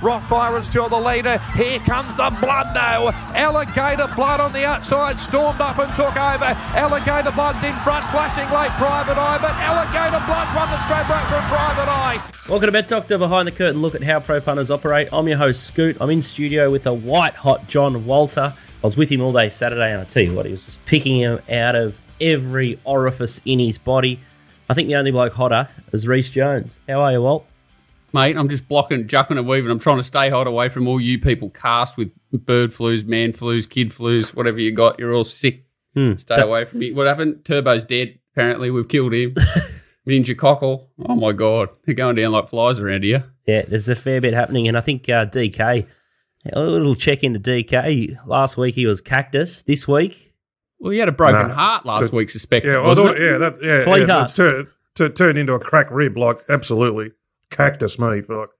Rothfire is still the leader. Here comes the blood now. Alligator Blood on the outside stormed up and took over. Alligator Blood's in front, flashing late Private Eye, but Alligator Blood won the straight back from Private Eye. Welcome to Bet Doctor Behind the Curtain. Look at how pro punters operate. I'm your host, Scoot. I'm in studio with a white hot John Walter. I was with him all day Saturday, and I tell you what, he was just picking him out of every orifice in his body. I think the only bloke hotter is Reese Jones. How are you, Walt? Mate, I'm just blocking, jucking and weaving. I'm trying to stay hot away from all you people cast with bird flus, man flus, kid flus, whatever you got. You're all sick. Hmm. Stay away from me. What happened? Turbo's dead. Apparently, we've killed him. Ninja Cockle. Oh my god, they're going down like flies around here. Yeah, there's a fair bit happening, and I think uh, DK, a little check into DK. Last week he was Cactus. This week, Well, he had a broken Nah. heart last T- week, suspected. Yeah, I wasn't thought, it? yeah, that, yeah, Flea yeah heart. it's turned, to, turned into a crack rib, like absolutely cactus me. Fuck.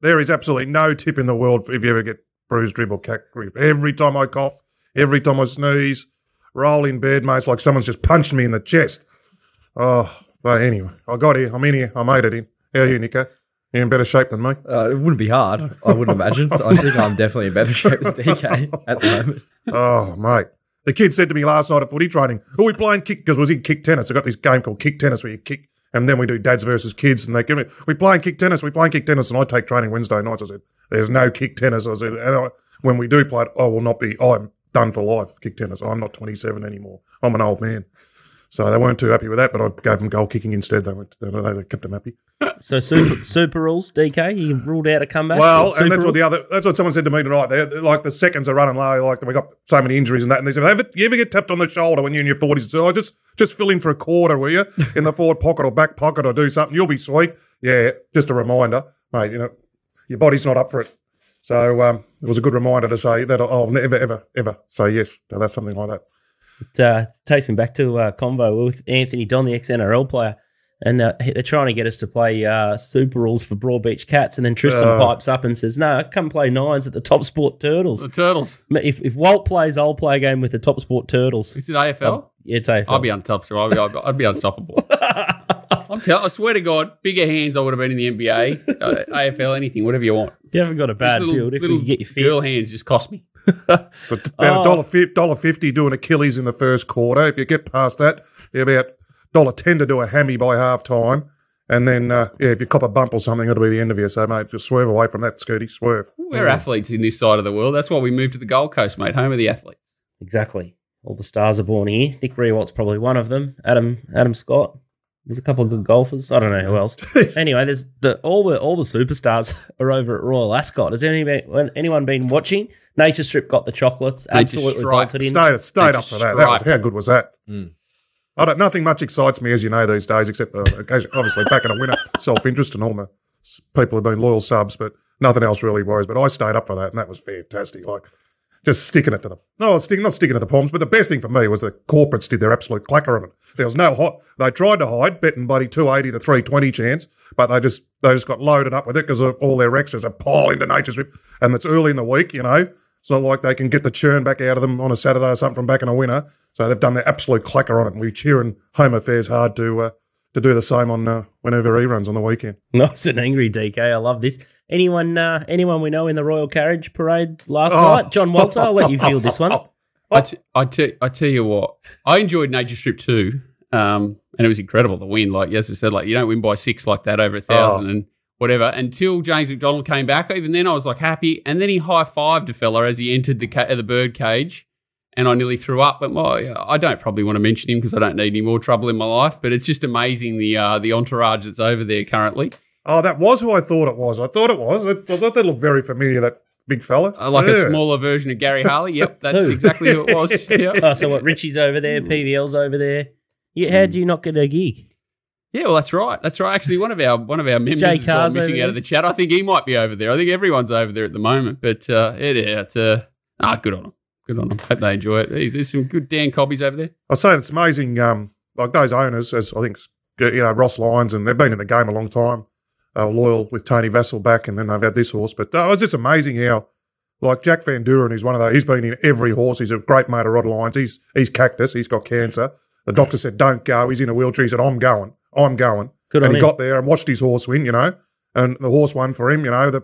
There is absolutely no tip in the world if you ever get bruised rib or cracked rib. Every time I cough, every time I sneeze, roll in bed, mate, it's like someone's just punched me in the chest. Oh, but anyway, I got here. I'm in here. I made it in. How are you, Nico? You in better shape than me? Uh, it wouldn't be hard, I wouldn't imagine. I think I'm definitely in better shape than DK at the moment. Oh, mate. The kid said to me last night at footy training, "Who we playing kick?" Because was in kick tennis. I got this game called kick tennis where you kick, and then we do dads versus kids, and they give me, "We playing kick tennis. We playing kick tennis." And I take training Wednesday nights. I said, "There's no kick tennis." I said, and I, "When we do play I will not be. I'm done for life. Kick tennis. I'm not 27 anymore. I'm an old man." So they weren't too happy with that, but I gave them goal kicking instead. They went, they, they kept them happy. so super, super rules. DK, you ruled out a comeback. Well, and that's what the other. That's what someone said to me tonight. They're, they're like the seconds are running low. Like we got so many injuries and that. And they said, "Have you ever get tapped on the shoulder when you're in your forties? So I just just fill in for a quarter, will you, in the forward pocket or back pocket or do something? You'll be sweet." Yeah, just a reminder, mate. You know, your body's not up for it. So um, it was a good reminder to say that I'll never, ever, ever say yes. So that's something like that. It uh, takes me back to uh, convo with Anthony Don, the ex NRL player, and uh, they're trying to get us to play uh, Super Rules for Broadbeach Cats, and then Tristan Uh. pipes up and says, "No, come play nines at the Top Sport Turtles. The Turtles. If, if Walt plays, I'll play a game with the Top Sport Turtles. Is it AFL? Yeah, it's AFL. I'll be untouchable. I'd be, I'd be unstoppable. I'm tell- I swear to God, bigger hands I would have been in the NBA, uh, AFL, anything, whatever you want. you haven't got a bad little, build if little you get your fit. girl hands just cost me. But about Oh. a dollar fif- dollar fifty doing Achilles in the first quarter. If you get past that, you're about dollar ten to do a hammy by half time. And then, uh, yeah, if you cop a bump or something, it'll be the end of you. So, mate, just swerve away from that, Scooty. Swerve. We're athletes in this side of the world. That's why we moved to the Gold Coast, mate. Home of the athletes. Exactly. All the stars are born here. Nick Rewalt's probably one of them. Adam Adam Scott. There's a couple of good golfers. I don't know who else. anyway, there's the all the all the superstars are over at Royal Ascot. Has anyone anyone been watching? Nature Strip got the chocolates. Absolutely bolted in. Stayed, stayed up for that. that was, how good was that? Mm. I don't, nothing much excites me, as you know, these days, except uh, obviously back in a winner, self interest and all my people have been loyal subs, but nothing else really worries. But I stayed up for that, and that was fantastic. Like, just sticking it to them. No, stick, not sticking to the palms, but the best thing for me was the corporates did their absolute clacker on it. There was no hot. They tried to hide, betting buddy 280 to 320 chance, but they just they just got loaded up with it because all their extras are piling to Nature Strip. And it's early in the week, you know. It's not like they can get the churn back out of them on a Saturday or something from back in a winner. So they've done their absolute clacker on it. And we're cheering Home Affairs hard to uh, to do the same on uh, whenever he runs on the weekend. Nice and angry, DK. I love this. Anyone uh, anyone we know in the Royal Carriage Parade last Oh. night? John Walter, I'll let you field this one. I, t- I, t- I tell you what, I enjoyed Nature Strip too, um, and it was incredible the win. Like as I said, like you don't win by six like that over a thousand Oh. and whatever. Until James McDonald came back, even then I was like happy, and then he high fived a fella as he entered the ca- the bird cage, and I nearly threw up. But well, I don't probably want to mention him because I don't need any more trouble in my life. But it's just amazing the uh, the entourage that's over there currently. Oh, that was who I thought it was. I thought it was. I, I thought that looked very familiar, that big fella. Uh, like Yeah. a smaller version of Gary Harley. Yep, that's Who? exactly who it was. Yeah. Oh, so what? Richie's over there, PVL's over there. Yeah, how do you not get a gig? Yeah, well, that's right. That's right. Actually, one of our one of our members Jay is Carr's missing over out of the chat. I think he might be over there. I think everyone's over there at the moment. But uh, it, yeah, it's uh, ah, good on them. Good on them. Hope they enjoy it. There's some good Dan Cobbies over there. I say it's amazing. Um, like those owners, as I think you know Ross Lyons, and they've been in the game a long time. Uh, loyal with Tony Vassell back, and then they've had this horse. But uh, it's just amazing how, like Jack Van Duren, he's one of those. He's been in every horse. He's a great mate of Rod Lyons. He's he's cactus. He's got cancer. The doctor said don't go. He's in a wheelchair. He said I'm going. I'm going. Good and he him. got there and watched his horse win. You know, and the horse won for him. You know, the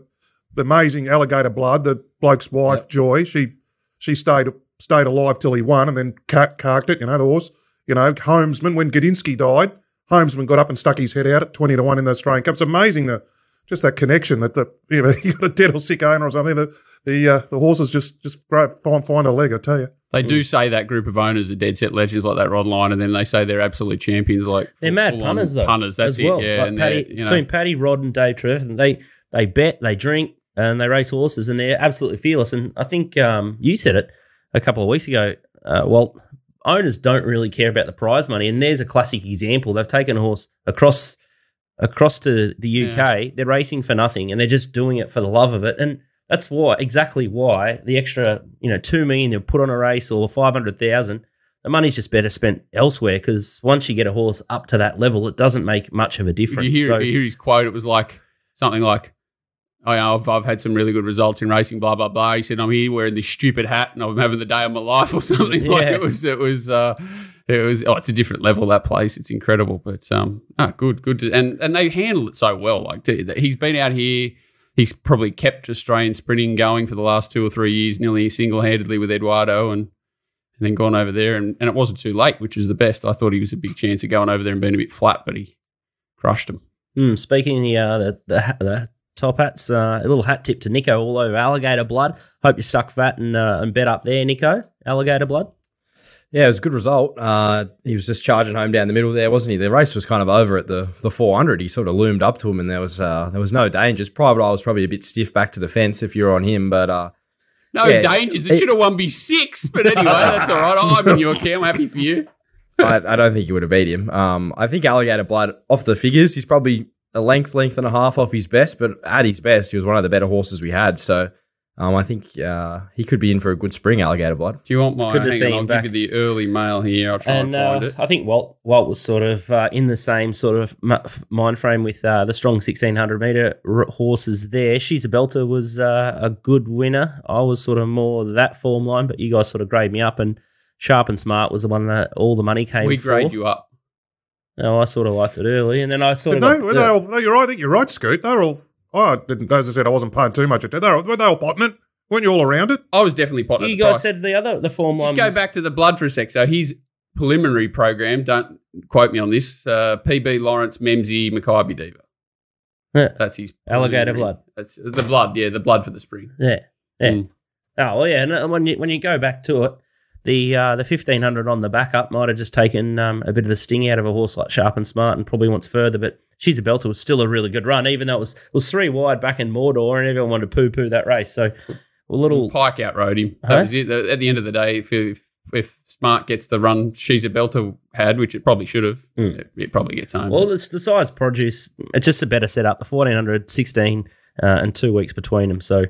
the amazing alligator blood, the bloke's wife Joy, she she stayed stayed alive till he won, and then car- carked it. You know the horse. You know Homesman when Gadinsky died, Homesman got up and stuck his head out at twenty to one in the Australian Cup. It's amazing the just that connection that the you know you got a dead or sick owner or something. The the uh, the horses just just find find a leg. I tell you. They do say that group of owners are dead set legends like that Rod Line, and then they say they're absolute champions like They're mad full-on punters though. Punters, that's as well. it. Yeah, Like and Paddy, you know, between Paddy, Rod, and Dave Trev, and they they bet, they drink, and they race horses, and they're absolutely fearless. And I think um, you said it a couple of weeks ago. Uh, well, owners don't really care about the prize money, and there's a classic example. They've taken a horse across across to the mm. UK. They're racing for nothing, and they're just doing it for the love of it. And that's why, exactly why, the extra, you know, two million they've put on a race or five hundred thousand, the money's just better spent elsewhere. Because once you get a horse up to that level, it doesn't make much of a difference. you hear, so, you hear his quote, it was like something like, "Oh, yeah, I've, I've had some really good results in racing." Blah blah blah. He said, "I'm here wearing this stupid hat, and I'm having the day of my life," or something like Yeah. it was. It was. Uh, it was. Oh, it's a different level. That place. It's incredible. But um, ah, good, good, to, and and they handle it so well. Like he's been out here. He's probably kept Australian sprinting going for the last two or three years, nearly single handedly with Eduardo, and and then gone over there, and, and it wasn't too late, which is the best. I thought he was a big chance of going over there and being a bit flat, but he crushed him. Mm, speaking of the, uh, the, the, the top hats, uh, a little hat tip to Nico all over alligator blood. Hope you stuck fat and, uh, and bet up there, Nico. Alligator blood. Yeah, it was a good result. Uh, he was just charging home down the middle there, wasn't he? The race was kind of over at the the 400. He sort of loomed up to him, and there was uh, there was no dangers. Private Eye was probably a bit stiff back to the fence if you're on him, but uh, No Yeah, dangers. It it- should have won me six, but anyway, that's all right. I'm in your camp. I'm happy for you. I, I don't think he would have beat him. Um, I think Alligator Blood, off the figures, he's probably a length, length and a half off his best, but at his best, he was one of the better horses we had. So um, I think uh, he could be in for a good spring, Alligator Blood. Do you want my? Good to hang see on, I'll back. give you the early mail here. I'll try and, And find uh, it. I think Walt Walt was sort of uh, in the same sort of mind frame with uh, the strong 1600 meter horses there. She's a Belter was uh, a good winner. I was sort of more that form line, but you guys sort of grade me up. And Sharp and Smart was the one that all the money came We for. grade you up. Oh, I sort of liked it early, and then I sort of no, got they the- all, no, you're right. I think you're right, Scoot. They're all. Oh, I didn't. As I said, I wasn't paying too much attention. They were, were they all potting it? Weren't you all around it? I was definitely potting at you the guys price. said the other the form Just line. go was- back to the blood for a sec. So his preliminary program, don't quote me on this. Uh, PB Lawrence Memsie Makybe Diva. Yeah. That's his Alligator blood. That's the blood. Yeah, the blood for the spring. Yeah, yeah. Mm. Oh well, yeah. And when you when you go back to it, the uh, the fifteen hundred on the backup might have just taken um, a bit of the sting out of a horse like Sharp and Smart, and probably wants further. But she's a belter was still a really good run, even though it was it was three wide back in Mordor, and everyone wanted to poo poo that race. So a little Pike outrode him. That was it. At the end of the day, if, if if Smart gets the run she's a belter had, which it probably should have, Mm. it, it probably gets home. well, it's the size produce. It's just a better setup. The 1400, 16, uh, and two weeks between them. So.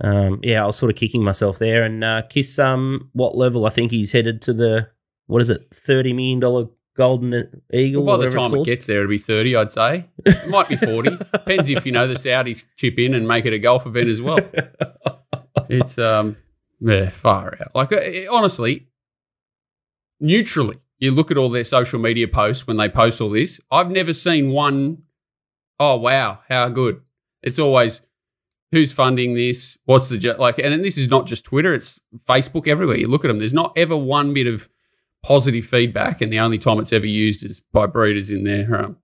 Um, yeah, I was sort of kicking myself there, and uh, Kiss. Um, what level? I think he's headed to the what is it? Thirty million dollar golden eagle. Well, by the time it gets there, it'll be 30, I'd say. It might be 40. Depends if, you know, the Saudis chip in and make it a golf event as well. It's, um, yeah, far out. Like, uh, it- honestly, neutrally, you look at all their social media posts when they post all this. I've never seen one, oh, wow, how good. It's always, who's funding this? What's the, like, and this is not just Twitter, it's Facebook everywhere. You look at them, there's not ever one bit of, positive feedback, and the only time it's ever used is by breeders in their um,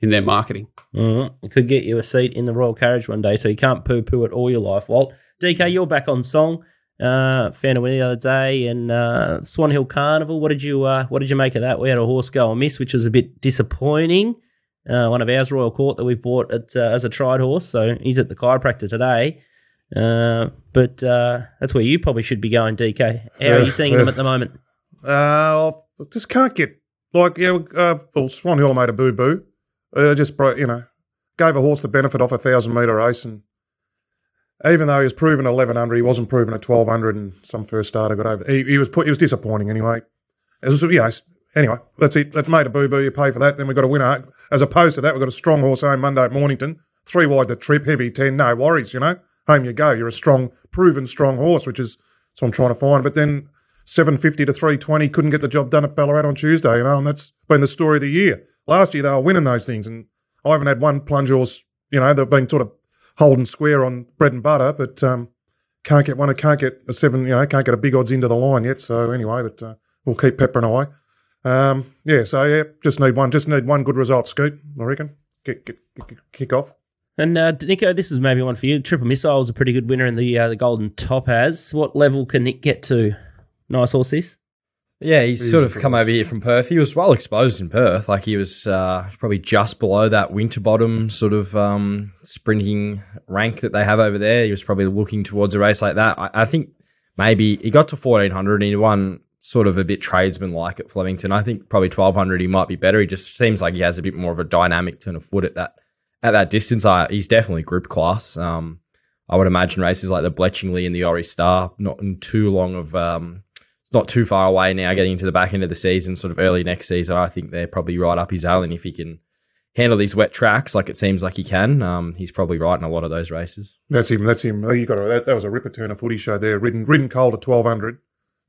in their marketing. Mhm. It could get you a seat in the Royal Carriage one day, so you can't poo poo it all your life. Walt DK, you're back on song. Uh, found a the other day, and uh, Swan Hill Carnival. What did you uh, What did you make of that? We had a horse go and miss, which was a bit disappointing. Uh, one of ours, Royal Court, that we've bought at, uh, as a tried horse, so he's at the chiropractor today. Uh, but uh, that's where you probably should be going, DK. How are you seeing them at the moment? Uh, I just can't get like yeah. Uh, well, Swan Hill made a boo boo. Uh, just bro- you know, gave a horse the benefit off a thousand meter race, and even though he was proven eleven hundred, he wasn't proven at twelve hundred, and some first starter got over. He, he was put. He was disappointing anyway. It was, you know, anyway, that's it. That's made a boo boo. You pay for that. Then we've got a winner. As opposed to that, we've got a strong horse home Monday at Mornington. Three wide the trip, heavy ten, no worries. You know, home you go. You're a strong, proven strong horse, which is what I'm trying to find. But then 750 to 320 couldn't get the job done at Ballarat on Tuesday, you know, and that's been the story of the year. Last year they were winning those things, and I haven't had one plunge horse, you know, they've been sort of holding square on bread and butter, but um, can't get one. Can't get a seven. You know, can't get a big odds into the line yet. So anyway, but uh, we'll keep peppering away. Um, yeah. So yeah, just need one. Just need one good result, Scoot. I reckon. Get, get, get, kick off. And uh, Nico, this is maybe one for you. Triple Missile was a pretty good winner in the uh, the Golden Topaz. What level can Nick get to? Nice horses. Yeah, he's He's sort of come horse. over here from Perth. He was well exposed in Perth. Like he was uh, probably just below that Winterbottom sort of um, sprinting rank that they have over there. He was probably looking towards a race like that. I, I think maybe he got to 1400 and he won sort of a bit tradesman like at Flemington. I think probably 1200 he might be better. He just seems like he has a bit more of a dynamic turn of foot at that at that distance. I, he's definitely group class. Um, I would imagine races like the Bletchingley and the Aurie's Star not too long of um, not too far away now, getting into the back end of the season, sort of early next season. I think they're probably right up his alley. And if he can handle these wet tracks like it seems like he can, um, he's probably right in a lot of those races. That's him. That's him. Oh, You got a, that, that was a ripper turn of footy show there. Ridden ridden cold at twelve hundred.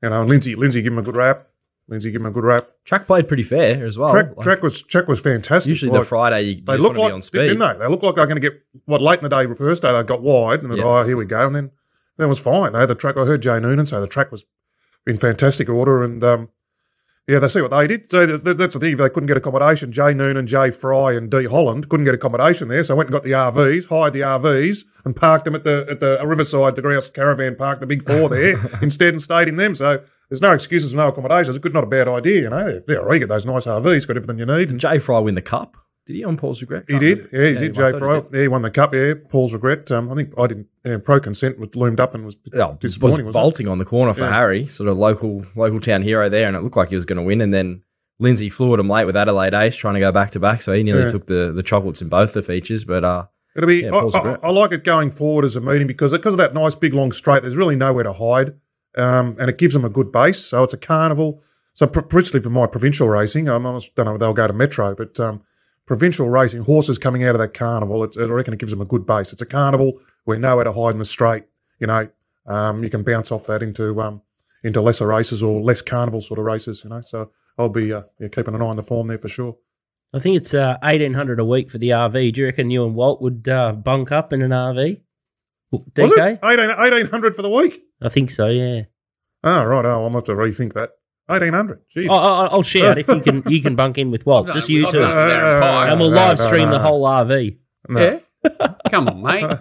You know, and Lindsay Lindsay give him a good rap. Lindsay give him a good rap. Track played pretty fair as well. track Like, track was track was fantastic. usually Like, the Friday you, you they look like be on speed. didn't they? They look like they're going to get what late in the day. First day they got wide, and Yeah. oh here we go, and then then it was fine. They had the track. I heard Jay Noonan say the track was in fantastic order, and um, yeah, they see what they did. So th- th- that's the thing. They couldn't get accommodation. Jay Noonan, Jay Fry, and D Holland couldn't get accommodation there, so I went and got the RVs, hired the RVs, and parked them at the at the Riverside, the Grouse Caravan Park, the big four there instead, and stayed in them. So. There's no excuses, no accommodations. It's good, not a bad idea, you know. There, you get those nice RVs, got everything you need. Did Jay Fry win the cup? Did he on Paul's regret? He did. Yeah, he Yeah, did. Jay Fry. did. Yeah, he won the cup. Yeah, Paul's regret. Um, I think I didn't. Yeah, pro consent was loomed up and was was disappointing. Was bolting on the corner for. Harry, sort of local local town hero there, and it looked like he was going to win. And then Lindsay flew at him late with Adelaide Ace, trying to go back to back, so he nearly took the, the chocolates in both the features. But uh, It'll be. Yeah, I, Paul's I, regret. I like it going forward as a meeting because because of that nice big long straight. There's really nowhere to hide, um, and it gives them a good base. So it's a carnival. So pr- principally for my provincial racing, um, I don't know if they'll go to Metro, but um, provincial racing horses coming out of that carnival. It's, I reckon it gives them a good base. It's a carnival where nowhere to hide in the straight. You know, um, you can bounce off that into um, into lesser races or less carnival sort of races. You know, so I'll be uh, yeah, keeping an eye on the form there for sure. I think it's uh, eighteen hundred a week for the RV. Do you reckon you and Walt would uh, bunk up in an RV? Was DK? it 18, 1800 for the week? I think so. Yeah. Oh, right. Oh, I'll have to rethink that. 1800. Jeez. I, I, I'll shout if you can. You can bunk in with Walt. Just you two, done it there in Pie. and we'll no, live stream no, the whole RV. No. Yeah. Come on, mate.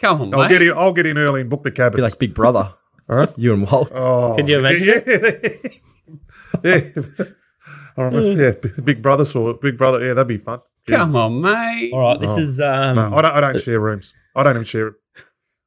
Come on, I'll mate. get in. I'll get in early and book the cabins. be like Big Brother, All right. you and Walt. Oh, Can you imagine Yeah, yeah. yeah. I remember, yeah, Big Brother saw it. Big Brother, yeah, that'd be fun. Come on, mate. All right. This Oh. is um. No, I don't. I don't share rooms. I don't even share it.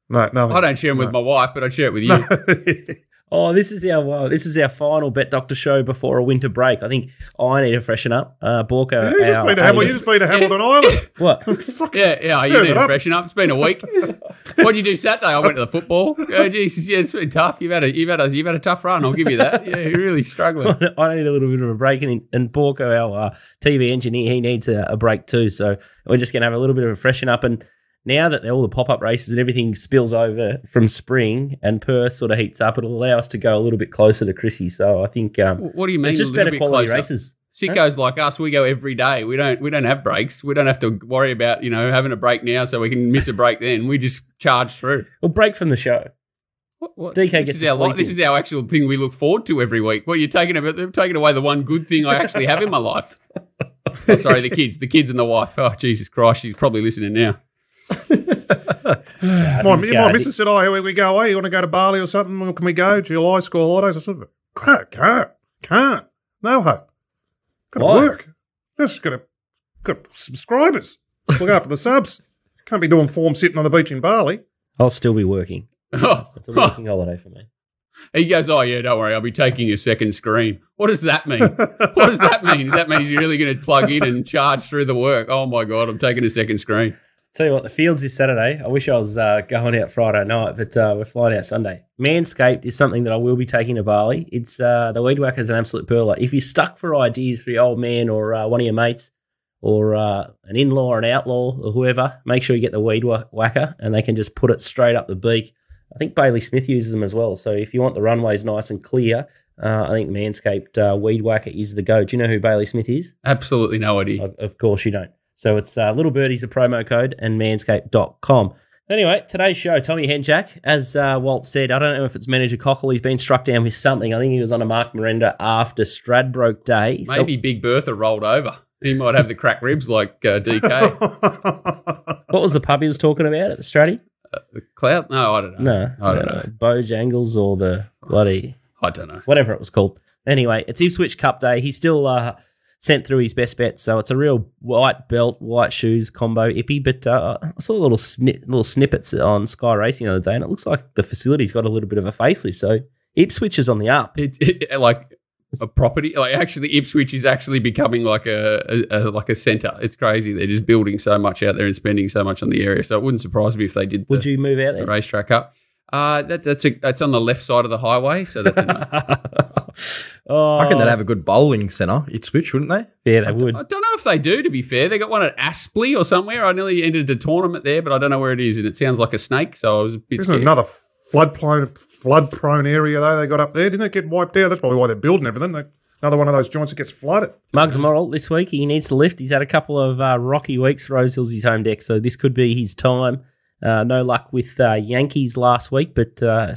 No, no. I don't share them with my wife, but I share it with you. Oh, this is our uh, this is our final Bet Doctor show before a winter break. I think I need to freshen up. Uh, Borka, you just our been to Hamilton. You just been to Hamilton Island. what? Fuck. Yeah, yeah. You need it to up. freshen up. It's been a week. What'd you do Saturday? I went to the football. Oh, Jesus, yeah, it's been tough. You've had a you've had a you've had a tough run. I'll give you that. Yeah, you're really struggling. I need a little bit of a break, and, and Borko, our uh, TV engineer, he needs a, a break too. So we're just going to have a little bit of a freshen up. And now that all the pop up races and everything spills over from spring and Perth sort of heats up, it'll allow us to go a little bit closer to Chrissy. So I think um, What do you mean? it's just better quality closer? races. Sickos like us, we go every day. We don't we don't have breaks. We don't have to worry about you know having a break now, so we can miss a break then. We just charge through. We'll break from the show. What, what? DK this gets is our li- this is our actual thing we look forward to every week. Well, you're taking about taking away the one good thing I actually have in my life. Oh, sorry, the kids, the kids and the wife. Oh Jesus Christ, she's probably listening now. I My, think, my uh, missus said, "Oh, here we go away. You want to go to Bali or something? Well, can we go? July school holidays?" I said, "Can't, can't, can't. No hope. Got to Why? work. Just got to got subscribers. Look after the subs. Can't be doing form sitting on the beach in Bali. I'll still be working. It's a working holiday for me. He goes, "Oh yeah, don't worry, I'll be taking a second screen." What does that mean? what does that mean? Does that mean he's really going to plug in and charge through the work? Oh my god, I'm taking a second screen. Tell you what, the fields is Saturday. I wish I was uh, going out Friday night, but uh, we're flying out Sunday. Manscaped is something that I will be taking to Bali. It's uh, the weed whacker is an absolute pearler. If you're stuck for ideas for your old man or uh, one of your mates or uh, an in-law or an outlaw or whoever, make sure you get the weed whacker and they can just put it straight up the beak. I think Bailey Smith uses them as well. So if you want the runways nice and clear, uh, I think Manscaped uh, weed whacker is the go. Do you know who Bailey Smith is? Absolutely no idea. Of, of course you don't. So it's uh, Little Birdie's a promo code and manscaped.com. Anyway, today's show, Tommy Henchak, as uh, Walt said, I don't know if it's manager Cockle. He's been struck down with something. I think he was on a Mark Miranda after Stradbroke Day. So- Maybe Big Bertha rolled over. He might have the crack ribs like uh, DK. what was the pub he was talking about at the Stratty? the cloud? No, I don't know. No, I don't no, know. Bojangles or the bloody I don't know. whatever it was called. Anyway, it's Ipswich Cup Day. He's still uh, sent through his best bet, so it's a real white belt, white shoes combo ippy. But uh, I saw little snip, little snippets on Sky Racing the other day, and it looks like the facility's got a little bit of a facelift. So Ipswich is on the up. It, it, like a property, like actually Ipswich is actually becoming like a, a, a like a centre. It's crazy. They're just building so much out there and spending so much on the area. So it wouldn't surprise me if they did the, Would you move out the racetrack up. Uh, that, that's a, that's on the left side of the highway, so that's a no. oh, I reckon they'd have a good bowling centre, Ipswich, wouldn't they? yeah, they would. I don't know if they do. To be fair, they got one at Aspley or somewhere. I nearly entered a tournament there, but I don't know where it is, and it sounds like a snake. So I was a bit Isn't it scared. another flood prone flood prone area though they got up there? Didn't it get wiped out? That's probably why they're building everything. They, another one of those joints that gets flooded. Mugs Moral this week. He needs to lift. He's had a couple of uh, rocky weeks. Rosehill's his home deck, so this could be his time. Uh, no luck with uh, Yankees last week, but uh,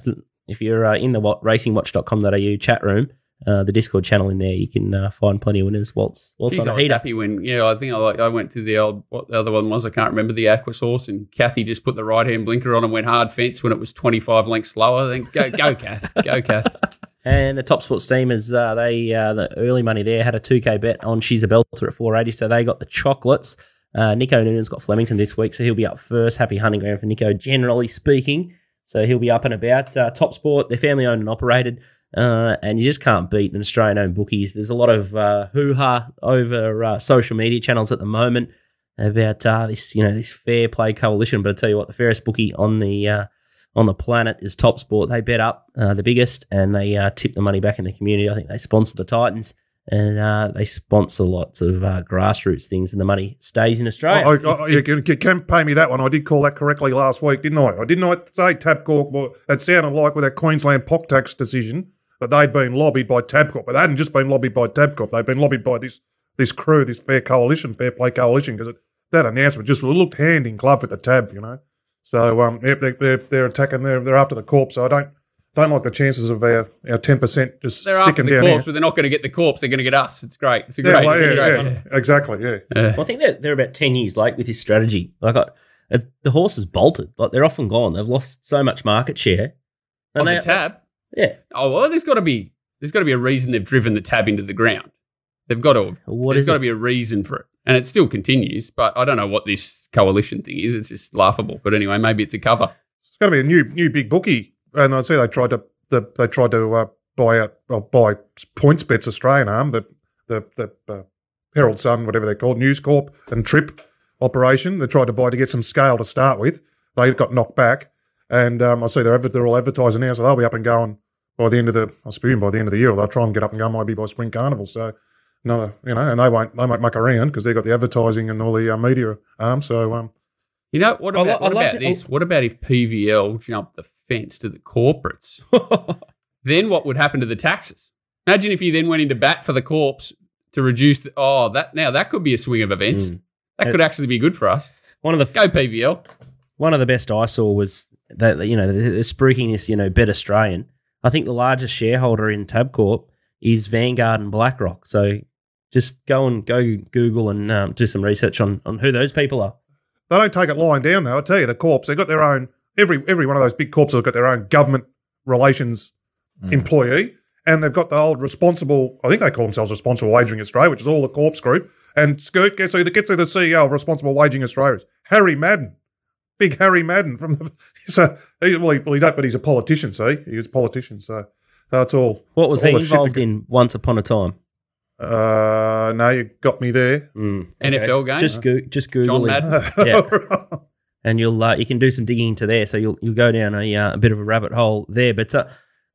if you're uh, in the racingwatch.com.au chat room, uh, the Discord channel in there, you can uh, find plenty of winners. Walt's, Walt's Jeez, on I a was heater. happy when yeah. I think I like I went to the old what the other one was. I can't remember the aqua source, and Kathy just put the right hand blinker on and went hard fence when it was twenty five lengths slower. Then go go Kath, go Kath. And the Top Sports team is uh, they uh, the early money there had a 2k bet on She's a Belter at 480, so they got the chocolates. Uh, Nico Noonan's got Flemington this week, so he'll be up first. Happy hunting ground for Nico, generally speaking. So he'll be up and about. Uh, Top Sport, they're family owned and operated, uh, and you just can't beat an Australian owned bookies. There's a lot of uh, hoo ha over uh, social media channels at the moment about uh, this, you know, this fair play coalition. But I tell you what, the fairest bookie on the uh, on the planet is Top Sport. They bet up the biggest and they tip the money back in the community. I think they sponsor the Titans and uh, they sponsor lots of uh, grassroots things, and the money stays in Australia. I, I, you can, you can pay me that one. I did call that correctly last week, didn't I? I didn't I say Tabcorp? Well, it sounded like with that Queensland POC tax decision that they'd been lobbied by Tabcorp, but they hadn't just been lobbied by Tabcorp. They'd been lobbied by this this crew, this fair coalition, fair play coalition, because that announcement just looked hand in glove with the Tab, you know. So um, they're, they're they're attacking. They're they're after the corpse. So I don't don't like the chances of our our ten percent just They're after the down corpse, here. but they're not going to get the corpse. They're going to get us. It's great. It's a Yeah, great. well, it's a yeah, great yeah, one. exactly. Yeah. Yeah. Well, I think they're, they're about 10 years late with this strategy. Like, I, uh, the horse has bolted. Like, they're often gone. They've lost so much market share. On they, the tab. Yeah. Oh well, there's got to be there's got to be a reason they've driven the tab into the ground. They've got to. Have, What there's is got to be a reason for it, and it still continues. But I don't know what this coalition thing is. It's just laughable. But anyway, maybe it's a cover. It's going to be a new new big bookie, and I see they tried to the, they tried to uh, buy out well, buy PointsBet's Australian arm the the the uh, Herald Sun whatever they're called News Corp and Trip operation. They tried to buy to get some scale to start with. They got knocked back, and um, I see they're they're all advertising now, so they'll be up and going by the end of the I presume by the end of the year. They'll try and get up and go maybe by spring carnival. So. No, you know, and they won't. They won't muck around because they've got the advertising and all the uh, media arm. So, um, You know what about, I what about it. this? What about if PVL jumped the fence to the corporates? then what would happen to the taxes? Imagine if you then went into bat for the corpse to reduce the. Oh, that now that could be a swing of events. Mm. That could actually be good for us. One of the Go PVL. one of the best I saw was that you know they're spruiking this you know bet Australian. I think the largest shareholder in Tabcorp is Vanguard and BlackRock. So just go and go Google and um, do some research on on who those people are. They don't take it lying down though. I tell you, the corps they've got their own. Every every one of those big corps have got their own government relations mm. employee, and they've got the old responsible. I think they call themselves Responsible Wagering Australia, which is all the corps group. And Skirt gets who gets who the CEO of Responsible Wagering Australia is Harry Madden, big Harry Madden from the. So he, well, he, well, he don't, but he's a politician. See, he was a politician. So that's all. What was all he involved in once upon a time? Uh, no, you got me there. NFL game. Just go, just Google John him. Madden. Yeah. and you'll uh, you can do some digging into there. So you'll you'll go down a uh, a bit of a rabbit hole there. But uh,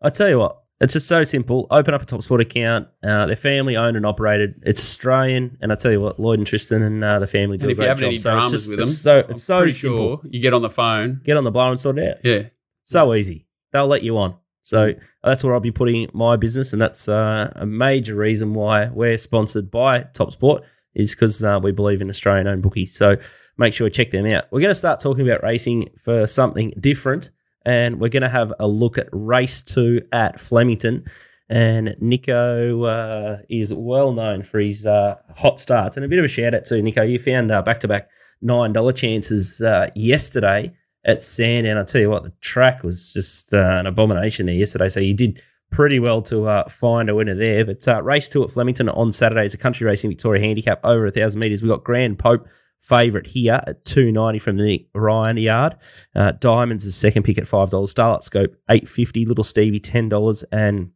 I tell you what, it's just so simple. Open up a Top Sport account. Uh, they're family owned and operated. It's Australian, and I tell you what, Lloyd and Tristan and uh, the family do And a if you great have job. any so dramas it's just, with them, it's so I'm it's so pretty simple. sure you get on the phone. Get on the blower and sort it out. Yeah. So easy. They'll let you on. So that's where I'll be putting my business, and that's uh, a major reason why we're sponsored by Top Sport. is because uh, we believe in Australian owned bookies. So make sure you check them out. We're going to start talking about racing for something different, and we're going to have a look at race two at Flemington. And Nico uh, is well known for his uh, hot starts. And a bit of a shout out to Nico. You found back to back $9 chances uh, yesterday at Sandown. I tell you what, the track was just uh, an abomination there yesterday. So you did pretty well to uh, find a winner there. But uh, race two at Flemington on Saturday is a country racing Victoria handicap over a thousand metres. We've got Grand Pope favourite here at 290 from the Ryan yard. Uh, Diamonds is second pick at $5. Starlight Scope, 850 Little Stevie, $10. And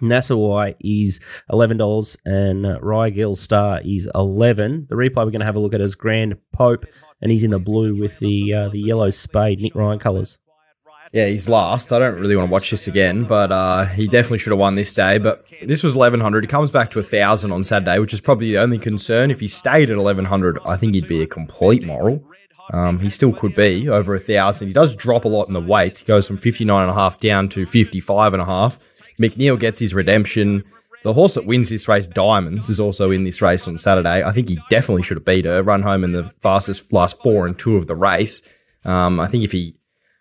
Nassau is $11 and uh, Rygel Star is 11 The replay we're going to have a look at is Grand Pope, and he's in the blue with the uh, the yellow spade, Nick Ryan colours. Yeah, he's last. I don't really want to watch this again, but uh, he definitely should have won this day. But this was 1100. He comes back to 1000 on Saturday, which is probably the only concern. If he stayed at 1100, I think he'd be a complete moral. Um, he still could be over a 1000. He does drop a lot in the weight. He goes from 59.5 down to 55.5. McNeil gets his redemption. The horse that wins this race, Diamonds, is also in this race on Saturday. I think he definitely should have beat her. Run home in the fastest last four and two of the race. Um, I think if he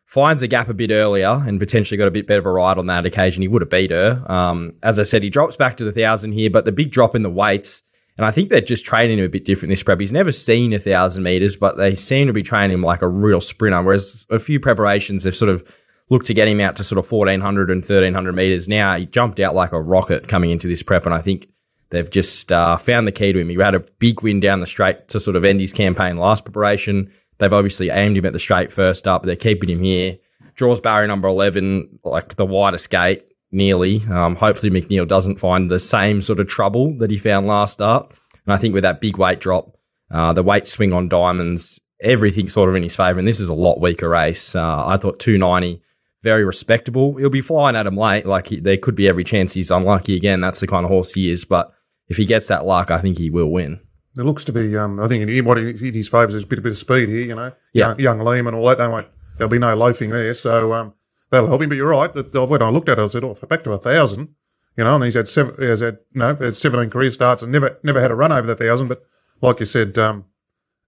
finds a gap a bit earlier and potentially got a bit better of a ride on that occasion, he would have beat her. Um, as I said, he drops back to the thousand here, but the big drop in the weights, and I think they're just training him a bit different this prep. He's never seen a thousand meters, but they seem to be training him like a real sprinter. Whereas a few preparations, they've sort of looked to get him out to sort of 1400 and 1300 meters. Now he jumped out like a rocket coming into this prep, and I think they've just uh, found the key to him. He had a big win down the straight to sort of end his campaign last preparation. They've obviously aimed him at the straight first up. They're keeping him here. Draws barrier number 11, like the widest gate, nearly. Um, hopefully, McNeil doesn't find the same sort of trouble that he found last start. And I think with that big weight drop, uh, the weight swing on diamonds, everything sort of in his favour. And this is a lot weaker race. Uh, I thought 290, very respectable. He'll be flying at him late. Like he, there could be every chance he's unlucky again. That's the kind of horse he is. But if he gets that luck, I think he will win. There looks to be, um, I think, in, what in his favours is a bit, a bit of speed here. You know, Yeah. young, young Liam and all that. They won't. There'll be no loafing there, so um, that'll help him. But you're right. That uh, when I looked at it, I said, "Oh, back to a thousand. You know, and he's had seven. He's had no, had 17 career starts and never, never had a run over the thousand. But like you said, um,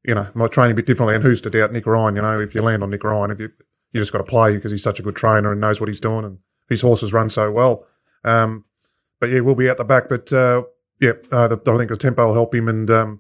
you know, my training a bit differently. And who's to doubt Nick Ryan? You know, if you land on Nick Ryan, if you you just got to play because he's such a good trainer and knows what he's doing, and his horses run so well. Um, but yeah, we'll be out the back. But uh, yeah, uh, the, I think the tempo will help him, and um,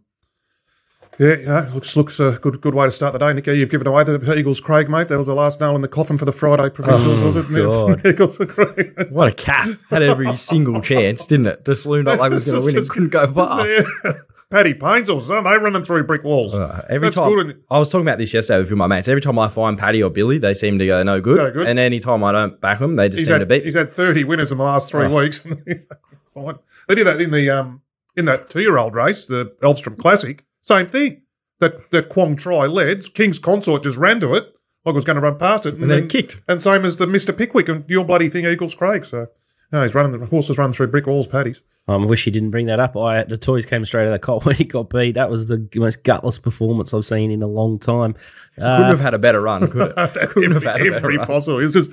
yeah, yeah, looks looks a good good way to start the day. Nicky, you've given away the Eagles Craig, mate. That was the last nail in the coffin for the Friday provincials, Oh, was it? God. Eagles Craig. What a cat. Had every single chance, didn't it? Just loomed up like it was going to win. It couldn't go past. Paddy Payne's horses, aren't they running through brick walls? Uh, every That's time good. I was talking about this yesterday with a few of my mates. Every time I find Paddy or Billy, they seem to go no good. No good. And any time I don't back them, they just He's seem to had, beat. he's had 30 winners in the last three Oh. weeks. Fine. They did that in the um in that two year old race, the Elstrom Classic. Same thing. That that Quong Tri led. King's Consort just ran to it, like it was going to run past it, and then kicked. And same as the Mister Pickwick and your bloody thing, Eagles Craig. So no, he's running the horses run through brick walls, Paddy's. Um, I wish he didn't bring that up. I the toys came straight out of the cot when he got beat. That was the most gutless performance I've seen in a long time. Couldn't Uh, have had a better run, could it? Couldn't have had a better every run. possible. It was just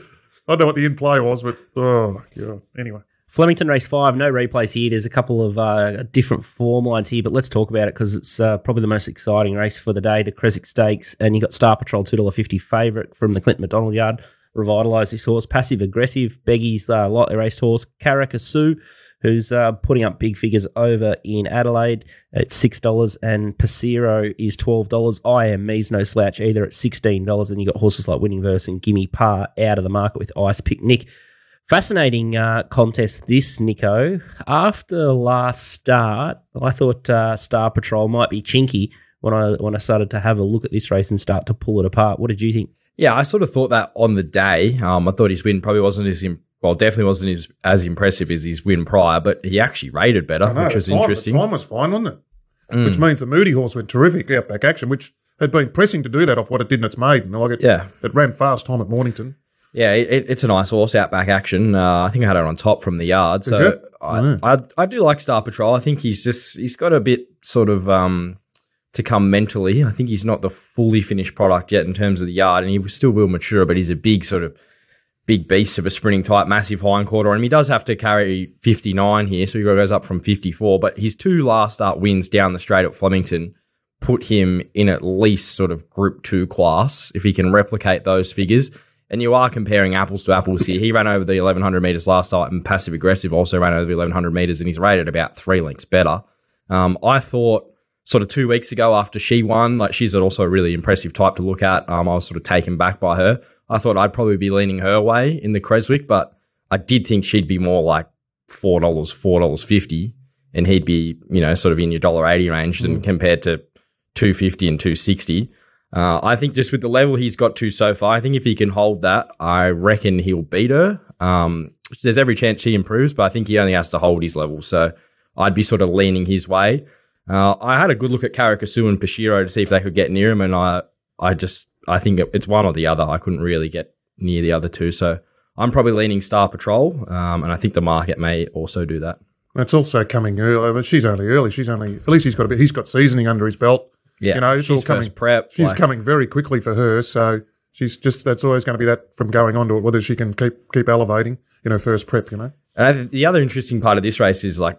I don't know what the in play was, but oh god. Anyway, Flemington race five, no replays here. There's a couple of uh, different form lines here, but let's talk about it because it's uh, probably the most exciting race for the day. The Creswick Stakes, and you got Star Patrol two dollar fifty favourite from the Clinton McDonald Yard. Revitalise this horse, passive aggressive. Beggy's uh, lightly raced horse, Caracasoo, who's uh, putting up big figures over in Adelaide at six dollars, and Pasiro is twelve dollars. I am me's no slouch either at sixteen dollars, and you got horses like Winning Verse and Gimme Par out of the market with Ice Pick Nick. Fascinating uh, contest, this Nico. After last start, I thought uh, Star Patrol might be chinky when I when I started to have a look at this race and start to pull it apart. What did you think? Yeah, I sort of thought that on the day. Um, I thought his win probably wasn't as im- well, definitely wasn't as, as impressive as his win prior, but he actually rated better, know, which was time- interesting. The time was fine, wasn't it? Mm. Which means the Moody horse went terrific outback action, which had been pressing to do that off what it did in its maiden. Like it, Yeah, it ran fast time at Mornington. yeah, it, it- it's a nice horse outback action. Uh, I think I had it on top from the yard, so? I, Yeah. I I do like Star Patrol. I think he's just he's got a bit sort of um to come mentally. I think he's not the fully finished product yet in terms of the yard, and he still will mature, but he's a big sort of big beast of a sprinting type, massive hindquarter on him. He does have to carry 59 here, so he goes up from 54. But his two last start wins down the straight at Flemington put him in at least sort of Group Two class if he can replicate those figures. And you are comparing apples to apples here. He ran over the 1100 meters last start, and passive aggressive also ran over the 1100 meters, and he's rated about three lengths better. Um, I thought sort of two weeks ago after she won, like she's also a really impressive type to look at. Um, I was sort of taken back by her. I thought I'd probably be leaning her way in the Creswick, but I did think she'd be more like four dollars, four dollars fifty, and he'd be you know sort of in your dollar eighty range than compared to two fifty and two sixty. Uh, I think just with the level he's got to so far, I think if he can hold that, I reckon he'll beat her. Um, there's every chance she improves, but I think he only has to hold his level. So I'd be sort of leaning his way. Uh, I had a good look at Karakasu and Pashiro to see if they could get near him, and I, I just, I think it's one or the other. I couldn't really get near the other two, so I'm probably leaning Star Patrol, um, and I think the market may also do that. It's also coming early, but she's only early. She's only at least he's got a bit. He's got seasoning under his belt. Yeah, You know, it's she's all coming- prep. She's like- coming very quickly for her, so she's just that's always going to be that from going on to it. Whether she can keep keep elevating in her first prep, you know. And I think the other interesting part of this race is like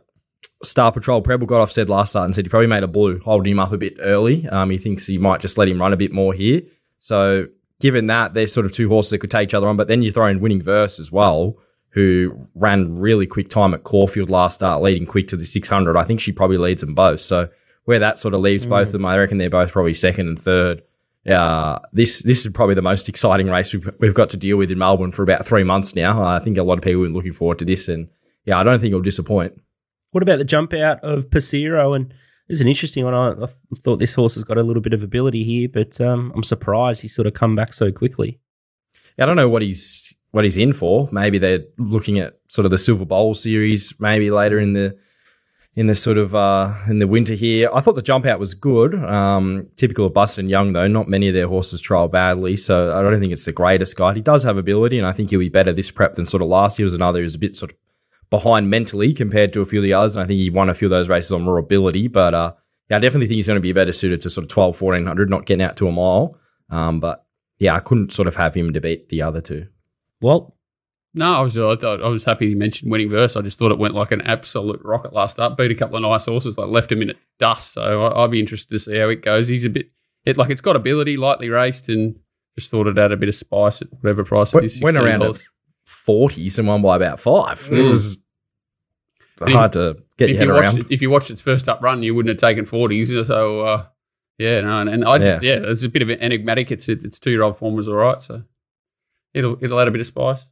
Star Patrol. Preble got off said last start and said he probably made a blue, holding him up a bit early. Um, he thinks he might just let him run a bit more here. So, given that, there's sort of two horses that could take each other on, but then you throw in Winning Verse as well, who ran really quick time at Caulfield last start, leading quick to the 600. I think she probably leads them both. So, where that sort of leaves both of them, I reckon they're both probably second and third. Uh, this this is probably the most exciting race we've, we've got to deal with in Melbourne for about three months now. I think a lot of people have been looking forward to this, and yeah, I don't think it'll disappoint. What about the jump out of Pasiro? And this is an interesting one. I, I thought this horse has got a little bit of ability here, but um, I'm surprised he's sort of come back so quickly. Yeah, I don't know what he's what he's in for. Maybe they're looking at sort of the Silver Bowl series, maybe later in the in the sort of uh, in the winter here. I thought the jump out was good. Um, typical of Busuttin Young though. Not many of their horses trial badly, so I don't think it's the greatest guide. He does have ability, and I think he'll be better this prep than sort of last year was another. He was a bit sort of behind mentally compared to a few of the others, and I think he won a few of those races on raw ability. But uh, yeah, I definitely think he's going to be better suited to sort of 12, 1400, not getting out to a mile. Um, but yeah, I couldn't sort of have him to beat the other two. Well, No, I was I, thought, I was happy you mentioned winning verse. I just thought it went like an absolute rocket last up. Beat a couple of nice horses, like left him in its dust. So I, I'd be interested to see how it goes. He's a bit it like it's got ability, lightly raced, and just thought it had a bit of spice at whatever price it Went- around $16. at 40s and won by about five. It Mm. was And hard to get if you watched around. if you watched its first up run, you wouldn't have taken forties. So uh, yeah, no, and, and I just Yeah. yeah, it's a bit of an enigmatic. It's its two year old form was all right, so it'll it'll add a bit of spice.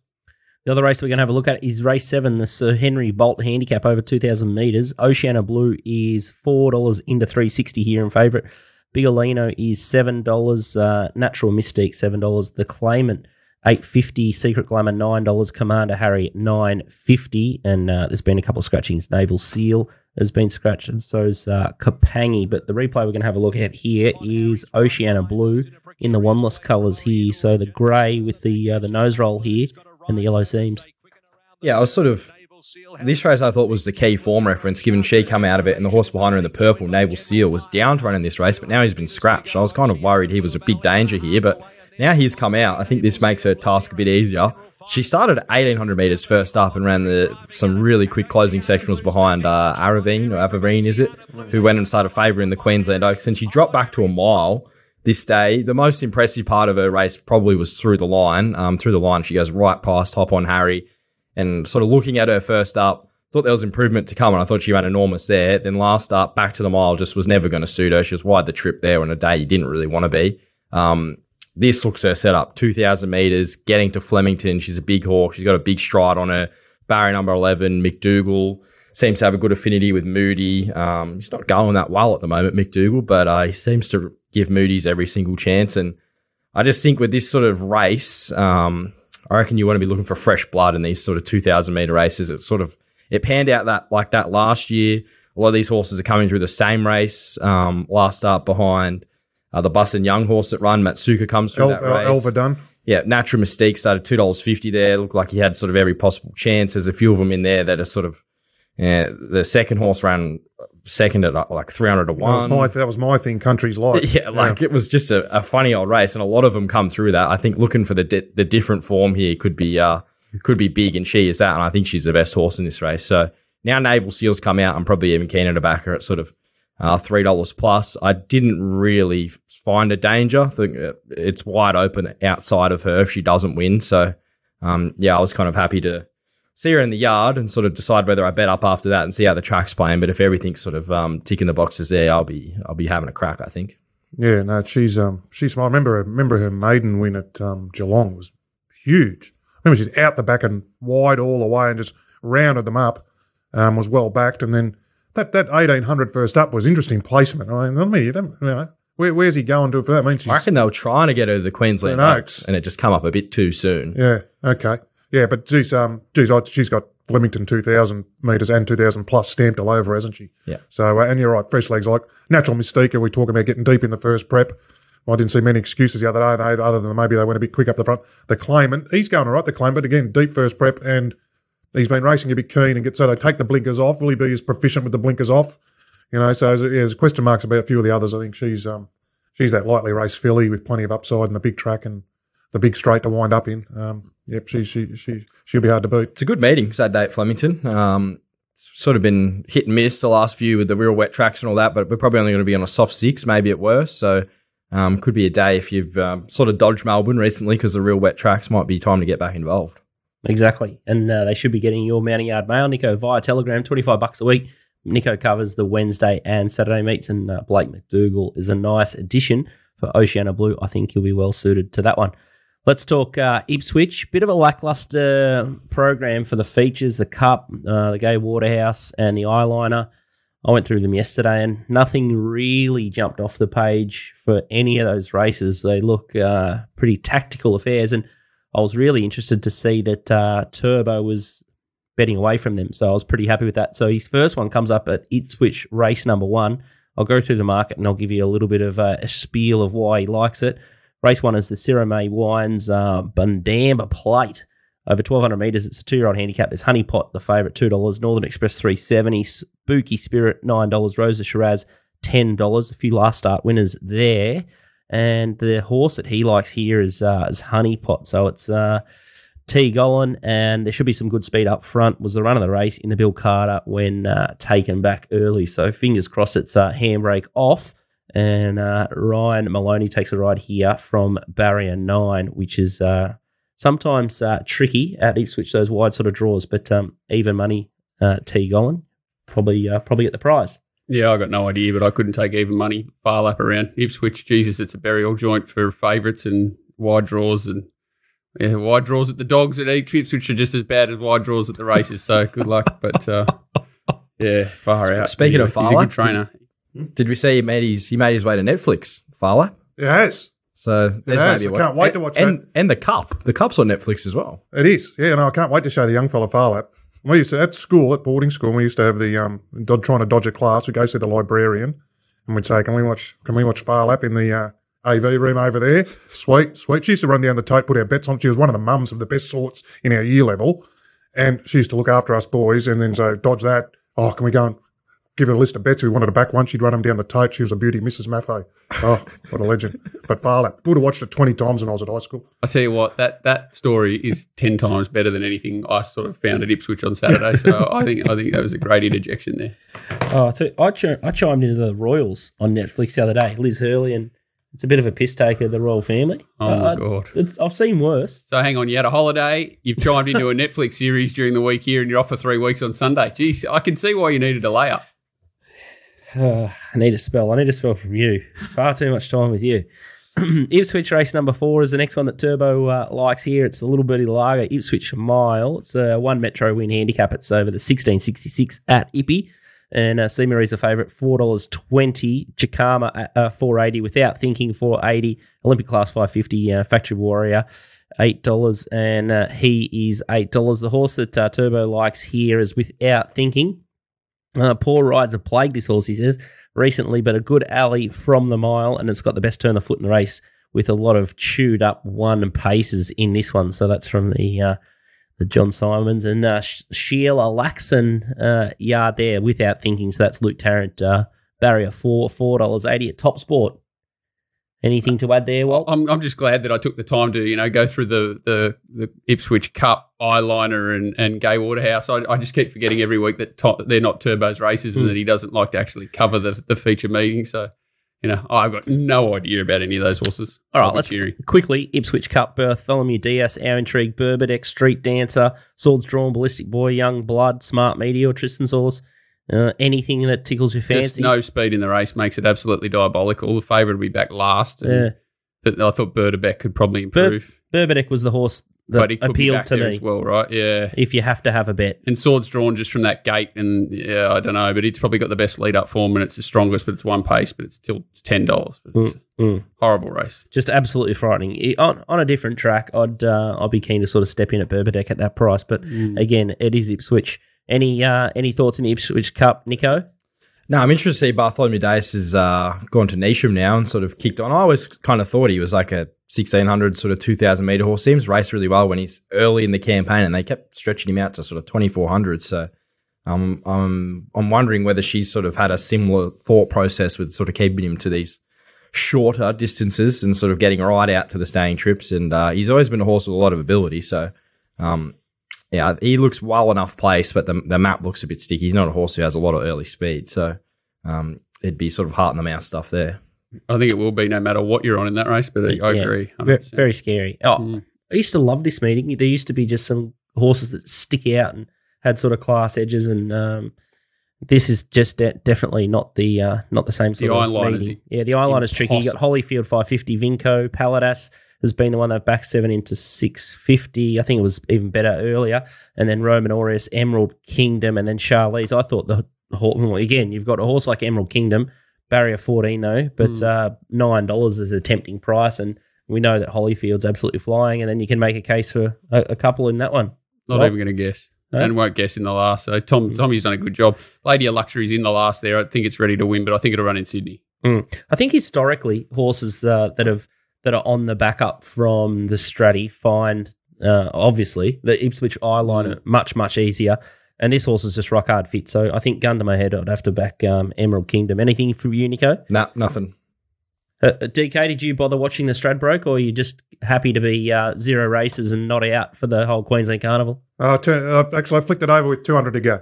The other race we're going to have a look at is race seven, the Sir Henry Bolte Handicap over 2,000 metres. Oceana Blue is $4 into 360 here in favourite. Bigolino is $7. Uh, Natural Mystique, $7. The Claimant, eight fifty. Secret Glamour, $9. Commander Harry, nine fifty. And uh, there's been a couple of scratchings. Naval Seal has been scratched, and so's uh, Kapangi. But the replay we're going to have a look at here is Oceana Blue in the Wanless colours here. So the grey with the uh, the nose roll here and the yellow seams. Yeah, I was sort of. This race I thought was the key form reference, given she come out of it and the horse behind her in the purple, Naval Seal, was down to run in this race, but now he's been scratched. I was kind of worried he was a big danger here, but now he's come out. I think this makes her task a bit easier. She started 1800 metres first up and ran the some really quick closing sectionals behind uh, Aravine, or Avavine, is it? Who went and started favouring the Queensland Oaks. And she dropped back to a mile this day. The most impressive part of her race probably was through the line. Um, through the line, she goes right past Hop on Harry and sort of looking at her first up, thought there was improvement to come, and I thought she ran enormous there. Then last up, back to the mile, just was never going to suit her. She was wide the trip there on a day you didn't really want to be. Um, this looks her set up 2,000 meters, getting to Flemington. She's a big hawk. She's got a big stride on her. Barrier number 11, McDougall, seems to have a good affinity with Moody. Um, he's not going that well at the moment, McDougall, but uh, he seems to give Moody's every single chance. And I just think with this sort of race, um, I reckon you want to be looking for fresh blood in these sort of 2,000 meter races. It sort of it panned out that like that last year. A lot of these horses are coming through the same race. Um, last start behind uh, the Bus and Young horse that run. Matsuka comes through El, that race. Elva done. Yeah, Natural Mystique started two dollars fifty there. Looked like he had sort of every possible chance. There's a few of them in there that are sort of. Yeah, the second horse ran second at uh, like 300 to That was, 1. my, that was my thing, country's life. Yeah, like it was just a, a funny old race, and a lot of them come through that. I think looking for the di- the different form here could be uh could be big, and she is that, and I think she's the best horse in this race. So now Naval Seals come out, I'm probably even keener to back her at sort of uh, three dollars plus. I didn't really find a danger. Uh, it's wide open outside of her if she doesn't win. So um yeah, I was kind of happy to see her in the yard and sort of decide whether I bet up after that and see how the track's playing. But if everything's sort of um, ticking the boxes there, I'll be I'll be having a crack. I think. Yeah, no, she's um she's I remember her, remember her maiden win at um, Geelong was huge. I remember she's out the back and wide all the way and just rounded them up. Um, was well backed, and then that that eighteen hundred first up was interesting placement. I mean, I mean, you don't, you know, where, where's he going to for that? I mean, she's, I reckon they were trying to get her to the Queensland Oaks, and it just come up a bit too soon. yeah, okay, yeah, but she's um geez, she's got Flemington two thousand meters and two thousand plus stamped all over, hasn't she? Yeah. So uh, and you're right, fresh legs like natural mystique. We talking about getting deep in the first prep. I didn't see many excuses the other day, other than maybe they went a bit quick up the front. The claimant, he's going all right, the claimant, but again, deep first prep, and he's been racing a bit keen and get so they take the blinkers off. Will he be as proficient with the blinkers off? You know, so there's, there's question marks about a few of the others. I think she's um she's that lightly raced filly with plenty of upside and the big track and the big straight to wind up in. Um, yep, she she she she'll be hard to beat. It's a good meeting Saturday at Flemington. Um, it's sort of been hit and miss the last few with the real wet tracks and all that, but we're probably only going to be on a soft six, maybe at worst. So um, could be a day if you've um, sort of dodged Melbourne recently because the real wet tracks might be time to get back involved. Exactly. And uh, they should be getting your mounting yard mail, Nico, via Telegram, 25 bucks a week. Nico covers the Wednesday and Saturday meets, and uh, Blake McDougall is a nice addition for Oceana Blue. I think he'll be well suited to that one. Let's talk uh, Ipswich. Bit of a lackluster program for the features, the Cup, uh, the Gay Waterhouse, and the Eyeliner. I went through them yesterday, and nothing really jumped off the page for any of those races. They look uh, pretty tactical affairs, and I was really interested to see that uh, Turbo was betting away from them. So I was pretty happy with that. So his first one comes up at Ipswich race number one. I'll go through the market and I'll give you a little bit of uh, a spiel of why he likes it. Race one is the May Wines uh, Bundamba Plate. Over 1,200 metres, it's a two-year-old handicap. There's Honeypot, the favourite, $2. Northern Express, 370 Spooky Spirit, $9. Rosa Shiraz, $10. A few last start winners there. And the horse that he likes here is uh, is Honeypot. So it's uh, T. Gollan, and there should be some good speed up front. Was the run of the race in the Bill Carter when uh, taken back early. So fingers crossed it's uh, handbrake off. And uh, Ryan Maloney takes a ride here from barrier nine, which is uh, sometimes uh, tricky at Ipswich, those wide sort of draws. But um, even money, T. Gollan, probably probably get the prize. Yeah, I got no idea, but I couldn't take even money far lap around Ipswich. Jesus, it's a burial joint for favourites and wide draws and yeah, wide draws at the dogs at each Ipswich are just as bad as wide draws at the races. So good luck, but uh, yeah, far out. Speaking of he's a good trainer. Did we see he made his he made his way to Netflix? Phar Lap. yes. So there's has. maybe I a can't wait to watch and, And the cup, the cup's on Netflix as well. It is. Yeah, no, I can't wait to show the young fella Phar Lap. We used to, at school, at boarding school, we used to have the, um, trying to dodge a class, we'd go see the librarian and we'd say, can we watch, can we watch Phar Lap in the, uh, AV room over there? Sweet, sweet. She used to run down the tote, put our bets on. She was one of the mums of the best sorts in our year level. And she used to look after us boys and then say, dodge that. Oh, can we go and give her a list of bets? We wanted to back one. She'd run them down the tote. She was a beauty, Mrs. Maffei. Oh, what a legend. But Phar Lap, would have watched it 20 times when I was at high school. I tell you what, that that story is ten times better than anything I sort of found at Ipswich on Saturday. So I think I think that was a great interjection there. Oh, so I, ch- I chimed into the Royals on Netflix the other day. Liz Hurley, and it's a bit of a piss taker, the royal family. Oh Uh, my god. it's, I've seen worse. So hang on, you had a holiday, you've chimed into a Netflix series during the week here, and you're off for three weeks on Sunday. Geez, I can see why you needed a layup. Uh, I need a spell. I need a spell from you. Far too much time with you. Ipswich race number four is the next one that Turbo uh, likes here. It's the Little Birdie Lager Ipswich Mile. It's a one Metro win handicap. It's over the 1666 at Ippy. And uh, Seamarie's a favourite, $4.20. Jacama at uh, 480 without thinking, 480 Olympic class 550 uh, Factory Warrior, $8. And uh, he is $8. The horse that uh, Turbo likes here is without thinking. Uh, poor rides have plagued this horse, he says, recently, but a good alley from the mile, and it's got the best turn of foot in the race with a lot of chewed up one paces in this one. So that's from the uh, the John Symons and uh, Sh- Sheila Laxon uh, yard there without thinking. So that's Luke Tarrant uh, barrier four four dollars eighty at Top Sport. Anything to add there, Walt? I'm, I'm just glad that I took the time to you know go through the the, the Ipswich Cup eyeliner and, and Gay Waterhouse. I, I just keep forgetting every week that to, they're not Turbo's races and Mm. that he doesn't like to actually cover the, the feature meeting. So you know I've got no idea about any of those horses. All right, let's cheering. quickly Ipswich Cup Bartholomew Diaz, Our Intrigue, Burbedeck, Street Dancer, Swords Drawn, Ballistic Boy, Young Blood, Smart Meteor, Tristan's Horse. Uh, anything that tickles your Just fancy? no speed in the race makes it absolutely diabolical. The favourite will be back last. and-. But I thought Burdebeck could probably improve. Burbedeck was the horse that but he could be appealed to me. as well, right? Yeah. If you have to have a bet, And swords drawn just from that gate, and yeah, I don't know, but it's probably got the best lead up form, and it's the strongest, but it's one pace, but it's still ten dollars. Mm, mm. Horrible race. just absolutely frightening. On, on a different track, I'd uh, I'd be keen to sort of step in at Burbedeck at that price. But again, it is Ipswich. Any uh, any thoughts in the Ipswich Cup, Nico? No, I'm interested to see Bartholomew Dias has uh, gone to Nisham now and sort of kicked on. I always kind of thought he was like a 1600 sort of 2000 meter horse. Seems raced really well when he's early in the campaign, and they kept stretching him out to sort of 2400. So um, I'm I'm wondering whether she's sort of had a similar thought process with sort of keeping him to these shorter distances and sort of getting right out to the staying trips. And uh, he's always been a horse with a lot of ability. So um, yeah, he looks well enough placed, but the the map looks a bit sticky. He's not a horse who has a lot of early speed, so um, it'd be sort of heart in the mouth stuff there. I think it will be no matter what you're on in that race, but I, I Yeah. agree. Very, very scary. Oh, Mm. I used to love this meeting. There used to be just some horses that stick out and had sort of class edges, and um, this is just de- definitely not the uh, not the same The sort of eyeliner's meeting. Yeah, the eyeliner's tricky. You got impossible. Holyfield 550, Vinco, Paladas has been the one that backed seven into 650. I think it was even better earlier. And then Roman Aureus, Emerald Kingdom, and then Charlize. I thought the horse, well, again, you've got a horse like Emerald Kingdom, barrier 14 though, but Mm. uh, $9 is a tempting price. And we know that Holyfield's absolutely flying. And then you can make a case for a, a couple in that one. Not even going to guess. No? And won't guess in the last. So Tom Tommy's done a good job. Lady of Luxury's in the last there. I think it's ready to win, but I think it'll run in Sydney. I think historically, horses uh, that have that are on the backup from the Stratty find uh, obviously the Ipswich eyeliner much much easier. And this horse is just rock hard fit. So I think gun to my head, I'd have to back um, Emerald Kingdom. Anything from you, Nico? Nah, nothing. Uh, uh, DK, did you bother watching the Stradbroke, or are you just happy to be uh, zero races and not out for the whole Queensland Carnival? Uh, turn, uh, actually, I flicked it over with 200 to go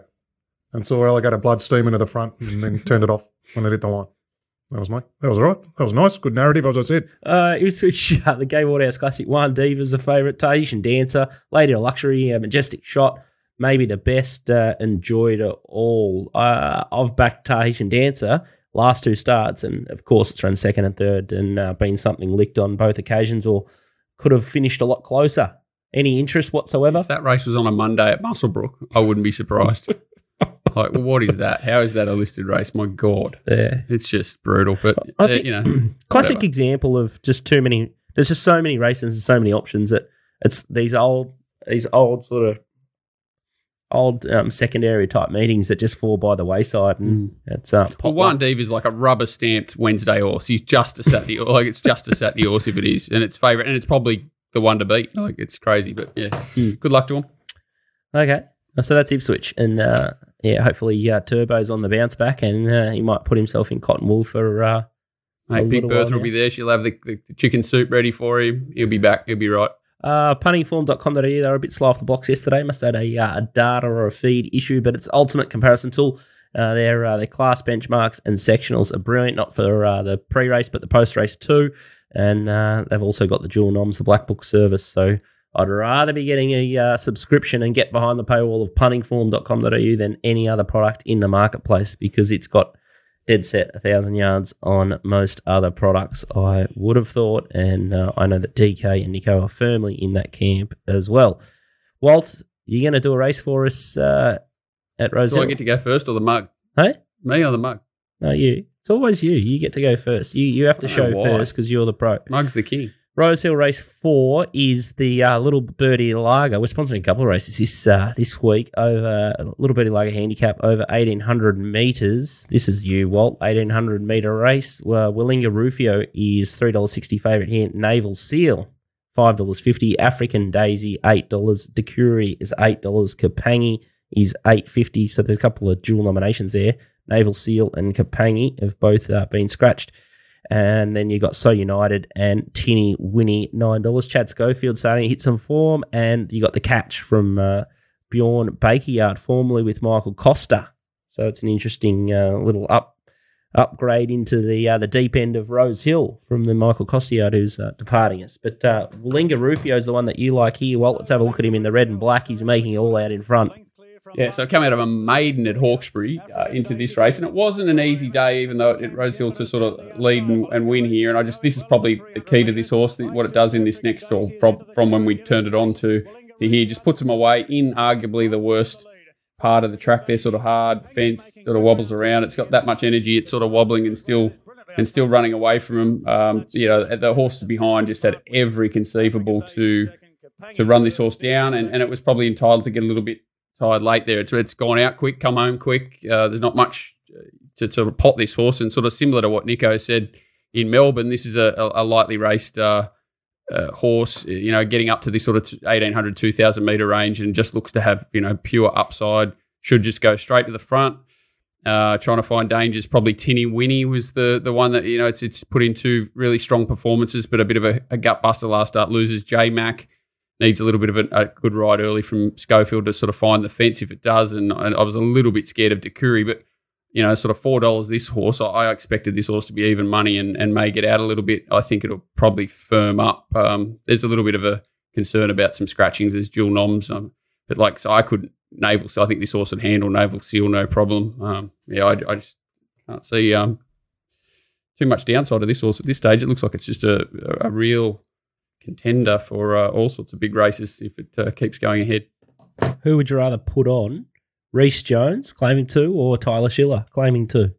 and saw alligator blood steam into the front and then turned it off when it hit the line. That was my. That was all right. That was nice. Good narrative, as I said. Uh, it was uh, the Gay Waterhouse Classic One, Diva's a favourite, Tahitian Dancer, Lady of Luxury, a Majestic Shot, maybe the best uh, enjoyed of all. Uh, I've backed Tahitian Dancer last two starts, and of course it's run second and third and uh, been something licked on both occasions, or could have finished a lot closer. Any interest whatsoever? If that race was on a Monday at Muswellbrook, I wouldn't be surprised. like, well, what is that? How is that a listed race? My God. Yeah. It's just brutal. But, uh, you know, Classic whatever. example of just too many. There's just so many races and so many options that it's these old, these old sort of old um, secondary type meetings that just fall by the wayside, and it's uh. Well, one Div is like a rubber stamped Wednesday horse. He's just a Saturday, like it's just a Saturday horse if it is, and it's favourite, and it's probably the one to beat. Like it's crazy, but yeah, Hmm. good luck to him. Okay, so that's Ipswich, and uh, yeah, hopefully uh, Turbo's on the bounce back, and uh, he might put himself in cotton wool for. Uh, Mate, Big Bertha will be there. She'll have the, the, chicken soup ready for him. He'll be back. He'll be right. Uh, puntingform.com.au, they were a bit slow off the box yesterday. Must have had a, uh, a data or a feed issue, but it's ultimate comparison tool. Uh, their uh, their class benchmarks and sectionals are brilliant, not for uh, the pre race, but the post race too. And uh, they've also got the dual noms, the Black Book service. So I'd rather be getting a uh, subscription and get behind the paywall of puntingform.com.au than any other product in the marketplace because it's got dead set a thousand yards on most other products. I would have thought, and uh, I know that DK and Nico are firmly in that camp as well. Walt, you're going to do a race for us uh, at Do Roselle? I get to go first or the mug? Hey, Me or the mug? no, you. It's always you. You get to go first. You you have to show don't know why. first because you're the pro. Mug's the king. Rose Hill Race Four is the uh, Little Birdie Lager. We're sponsoring a couple of races this uh, this week over Little Birdie Lager handicap over eighteen hundred meters. This is you, Walt. Eighteen hundred meter race. Uh, Willinga Rufio is three dollars sixty favorite here. Naval Seal five dollars fifty. African Daisy eight dollars. Decuri is eight dollars. Kapangi is eight fifty. So there's a couple of dual nominations there. Naval Seal and Kapangi have both uh, been scratched. And then you got So United and Tinny Winnie nine dollars. Chad Schofield starting to hit some form, and you got the catch from uh, Bjorn Bakeyard, formerly with Michael Costa. So it's an interesting uh, little up upgrade into the uh, the deep end of Rose Hill from the Michael Costiard who's uh, departing us. But uh, Rufio is the one that you like here. Well, let's have a look at him in the red and black. He's making it all out in front. Yeah, so I come out of a maiden at Hawkesbury uh, into this race, and it wasn't an easy day, even though it Rose Hill to sort of lead and, and, win here. And I just this is probably the key to this horse, what it does in this next, or from, from when we turned it on to, to here, just puts him away in arguably the worst part of the track. There, sort of hard fence, sort of wobbles around. It's got that much energy. It's sort of wobbling and still and still running away from him. Um, you know, the horses behind just had every conceivable to to run this horse down, and, and it was probably entitled to get a little bit tired late there. It's it's gone out quick, come home quick. Uh, there's not much to sort of pot this horse, and sort of similar to what Nico said in Melbourne, this is a, a, lightly raced uh, uh, horse. You know, getting up to this sort of 1800, 2000 meter range, and just looks to have you know pure upside. Should just go straight to the front. Uh, trying to find dangers. Probably Tinny Winnie was the the one that you know it's it's put into really strong performances, but a bit of a, a gut buster last start. Loses J Mac needs a little bit of a, a, good ride early from Schofield to sort of find the fence if it does. And, and I was a little bit scared of Decuri, but you know, sort of four dollars this horse. I, I, expected this horse to be even money and, and may get out a little bit. I think it'll probably firm up. Um, there's a little bit of a concern about some scratchings. There's dual noms, um, but like so, I could naval. So I think this horse would handle naval seal no problem. Um, yeah, I, I, just can't see um, too much downside of this horse at this stage. It looks like it's just a, a real contender for uh, all sorts of big races if it uh, keeps going ahead. Who would you rather put on? Reece Jones claiming two or Tyler Schiller claiming two?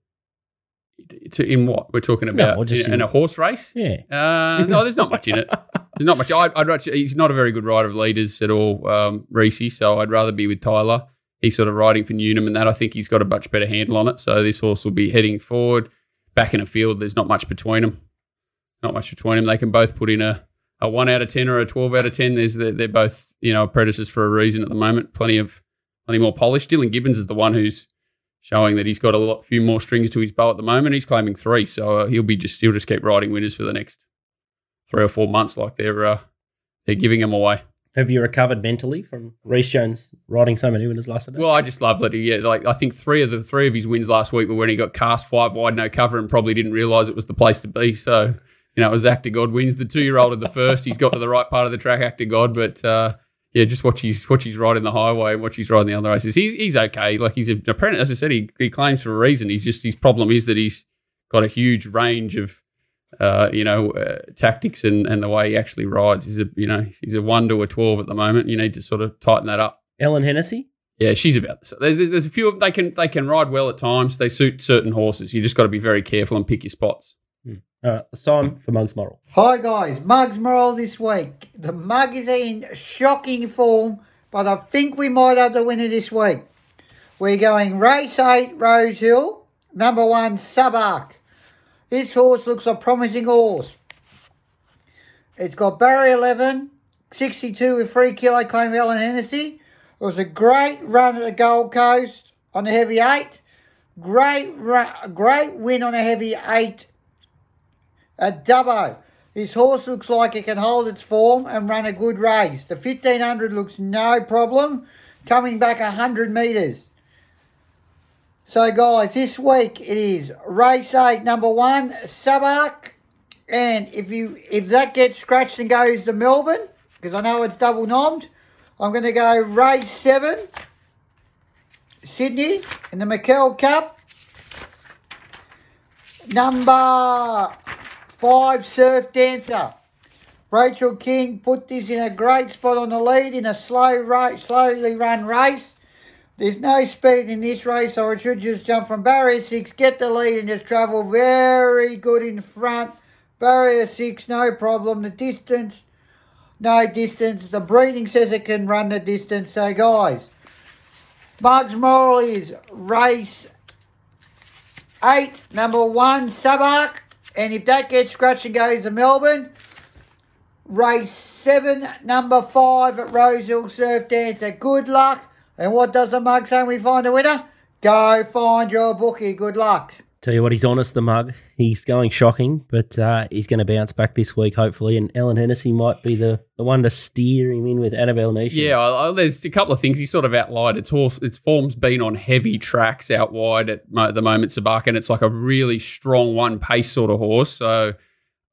To, in what we're talking about? No, in, in, a horse race? Yeah. Uh, no, there's not much in it. There's not much. I, would actually, he's not a very good rider of leaders at all, um, Reese. So I'd rather be with Tyler. He's sort of riding for Newnham, and that I think he's got a much better handle on it. So this horse will be heading forward. Back in a field, there's not much between them. Not much between them. They can both put in a a one out of ten or a twelve out of ten. There's they're, they're both you know apprentices for a reason at the moment. Plenty of plenty more polish. Dylan Gibbons is the one who's showing that he's got a lot few more strings to his bow at the moment. He's claiming three, so uh, he'll be just he'll just keep riding winners for the next three or four months, like they're uh, they're giving him away. Have you recovered mentally from Reece Jones riding so many winners last night? Well, I just love that. He, yeah, like I think three of the three of his wins last week were when he got cast five wide, no cover, and probably didn't realise it was the place to be. So you know, it was Actor God wins. The two year old at the first, he's got to the right part of the track, Actor God. But uh, yeah, just watch his watch his ride in the highway and watch his ride in the other races. He's he's okay. Like he's an apprentice. As I said, he, he claims for a reason. He's just his problem is that he's got a huge range of uh, you know uh, tactics and, and the way he actually rides. He's a you know he's a one to a twelve at the moment. You need to sort of tighten that up. Ellen Hennessy. Yeah, she's about this. There's, there's, there's a few of them. They can they can ride well at times. They suit certain horses. You just got to be very careful and pick your spots. Uh, it's time for Mugs Moral. Hi guys, Mugs Moral this week. The mug is in shocking form, but I think we might have the winner this week. We're going race 8 Rose Hill, number 1 Subark. This horse looks a promising horse. It's got Barry 11, 62 with 3 kilo claim Ellen Hennessy. It was a great run at the Gold Coast on the heavy 8. Great, great win on a heavy 8 a Dubbo. This horse looks like it can hold its form and run a good race. The 1500 looks no problem, coming back 100 metres. So, guys, this week it is race eight, number one, Subark. And if you if that gets scratched and goes to Melbourne, because I know it's double nommed, I'm going to go race seven, Sydney, in the McKell Cup. Number Five Surf Dancer. Rachel King put this in a great spot on the lead in a slow race, slowly run race. There's no speed in this race, so it should just jump from barrier six, get the lead, and just travel very good in front. Barrier six, no problem. The distance, no distance. The breeding says it can run the distance. So, guys, Mugs Moral is race eight, number one, Subark. And if that gets scratched and goes to Melbourne, race seven, number five at Rosehill Surf Dancer. Good luck. And what does the mug say when we find a winner? Go find your bookie. Good luck. Tell you what, he's honest, the mug. He's going shocking, but uh, he's going to bounce back this week, hopefully. And Ellen Hennessy might be the, the one to steer him in with Annabelle Nation. Yeah, I, I, there's a couple of things he sort of outlined. Its horse, its form's been on heavy tracks out wide at mo- the moment, Sabak, and it's like a really strong one pace sort of horse. So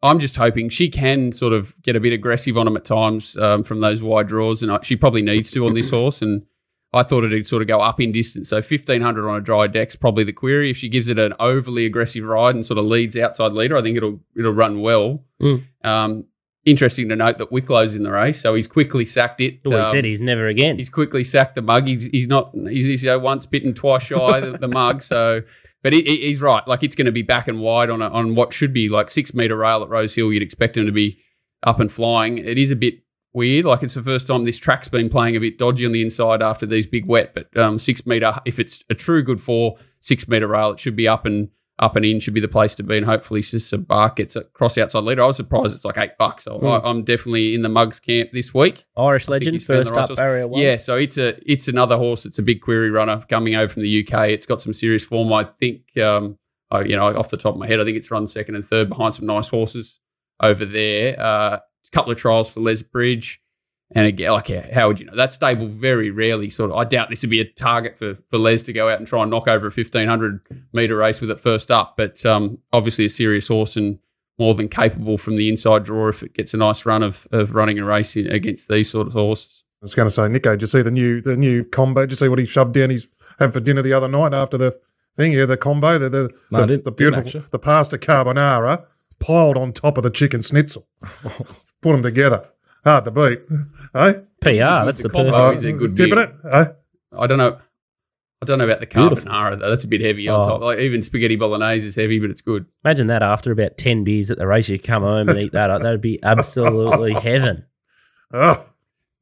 I'm just hoping she can sort of get a bit aggressive on him at times um, from those wide draws, and I, she probably needs to on this horse. And I thought it'd sort of go up in distance. So 1500 on a dry deck's probably the query. If she gives it an overly aggressive ride and sort of leads outside leader, I think it'll it'll run well. Mm. Um, interesting to note that Wicklow's in the race, so he's quickly sacked it. Well, he Um, said he's never again. he's quickly sacked the mug. He's he's not he's, he's you know, once bitten, twice shy the, the mug. So, but he, he- he's right. Like it's going to be back and wide on a, on what should be like six meter rail at Rose Hill. You'd expect him to be up and flying. It is a bit weird. Like it's the first time this track's been playing a bit dodgy on the inside after these big wet. But um, six meter, if it's a true good four, six meter rail, it should be up and up and in. Should be the place to be. And hopefully, Sister Bark gets a cross outside leader. I was surprised it's like eight bucks. So I, I'm definitely in the mugs camp this week. Irish legend, he's found the first up, barrier one. Yeah, so it's a it's another horse. It's a big query runner coming over from the UK. It's got some serious form. I think, um, I, you know, off the top of my head, I think it's run second and third behind some nice horses over there. Uh, couple of trials for Les Bridge, and again, like how would you know that stable? Very rarely, sort of. I doubt this would be a target for for Les to go out and try and knock over a fifteen hundred meter race with it first up. But um, obviously, a serious horse and more than capable from the inside draw if it gets a nice run of of running a race in- against these sort of horses. I was going to say, Nico, did you see the new the new combo? Did you see what he shoved down his had for dinner the other night after the thing? Yeah, the combo, the the, No, the, the beautiful the pasta carbonara piled on top of the chicken schnitzel. Put them together, hard to beat. Hey, PR, good- that's the the combo perfect. is a good dipping beer. it. Hey? I don't know. I don't know about the Beautiful. carbonara though. That's a bit heavy on Oh. top. Like even spaghetti bolognese is heavy, but it's good. Imagine that after about 10 beers at the race, you come home and eat that. That'd be absolutely heaven. Oh,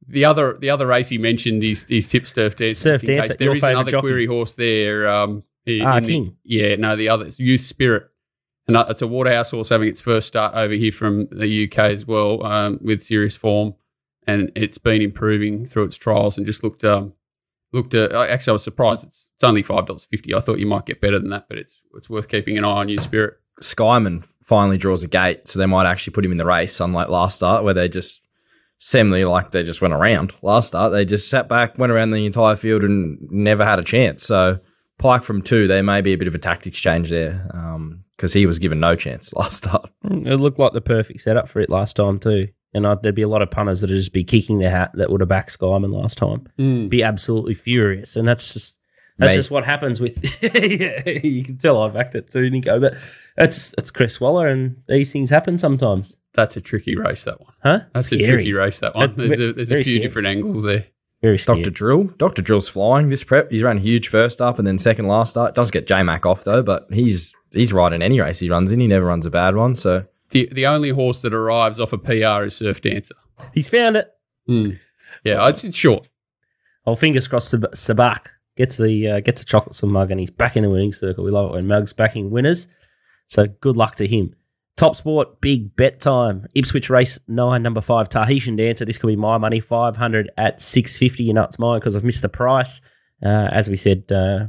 The other the other race he mentioned is is tip surf dance. Surf just in Dancer, case. There your is favourite another jockey. query horse there. Um, in- Ah, in the- yeah, no, the other Youth Spirit, and it's a Waterhouse horse having its first start over here from the UK as well um, with serious form, and it's been improving through its trials and just looked um, looked. Uh, actually, I was surprised. It's, it's only five dollars fifty. I thought you might get better than that, but it's it's worth keeping an eye on. Youth Spirit. Skyman finally draws a gate, so they might actually put him in the race, unlike last start where they just seemingly like they just went around. Last start, they just sat back, went around the entire field, and never had a chance. So Pike from two, there may be a bit of a tactics change there um, because he was given no chance last start. Mm, it looked like the perfect setup for it last time, too. And I, there'd be a lot of punters that'd just be kicking their hat that would have backed Skyman last time. Mm. Be absolutely furious. And that's just. That's Mate. just what happens with. yeah, you can tell I backed it too, Nico. But it's it's Chris Waller, and these things happen sometimes, That's a tricky race. That one. huh? That's a tricky race. That one. There's a, there's a few scary. different angles there. Very scary. Dr. Drill. Dr. Drill's flying this prep. He's run huge first up and then second last start. Does get J Mac off though, but he's he's riding any race he runs in. He never runs a bad one. So The the only horse that arrives off a PR is Surf Dancer. He's found it. Yeah, it's, it's short. Oh, fingers crossed. Sab- Sabak gets the uh, gets a chocolate some mug, and he's back in the winning circle. We love it when Mug's backing winners. So good luck to him. Top sport, big bet time. Ipswich race nine, number five, Tahitian Dancer. This could be my money, five hundred at six fifty. You know it's mine because I've missed the price. Uh, as we said, uh,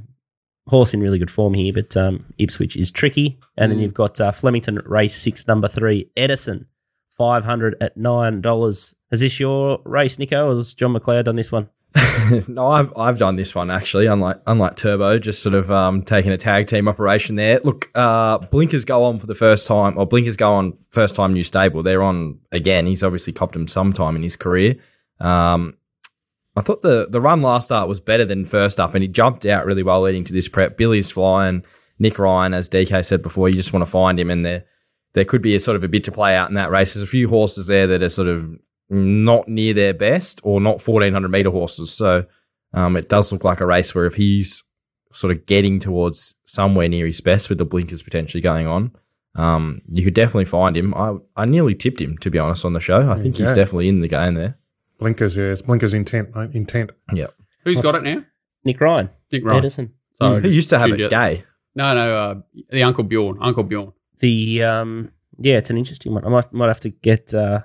horse in really good form here, but um, Ipswich is tricky. And then Mm. you've got uh, Flemington race six, number three, Edison, five hundred at nine dollars. Is this your race, Nico, or has John McLeod done this one? no, I've I've done this one actually. Unlike unlike Turbo, just sort of um, taking a tag team operation there. Look, uh, Blinkers go on for the first time, or Blinkers go on first time new stable. They're on again. He's obviously copped him sometime in his career. Um, I thought the the run last start was better than first up, and he jumped out really well leading to this prep. Billy's flying. Nick Ryan, as DK said before, you just want to find him, and there there could be a sort of a bit to play out in that race. There's a few horses there that are sort of not near their best or not 1400 meter horses. So um, it does look like a race where if he's sort of getting towards somewhere near his best with the blinkers potentially going on, um, you could definitely find him. I, I nearly tipped him, to be honest, on the show. I think he's Yeah. definitely in the game there. blinkers, yeah, it's blinkers intent, mate, intent. Yeah. Who's got it now? Nick Ryan, Nick Ryan. Edison. Sorry, Who used to have it you out. gay? No, no, uh, the Uncle Bjorn. Uncle Bjorn. The um, yeah, it's an interesting one. I might might have to get uh,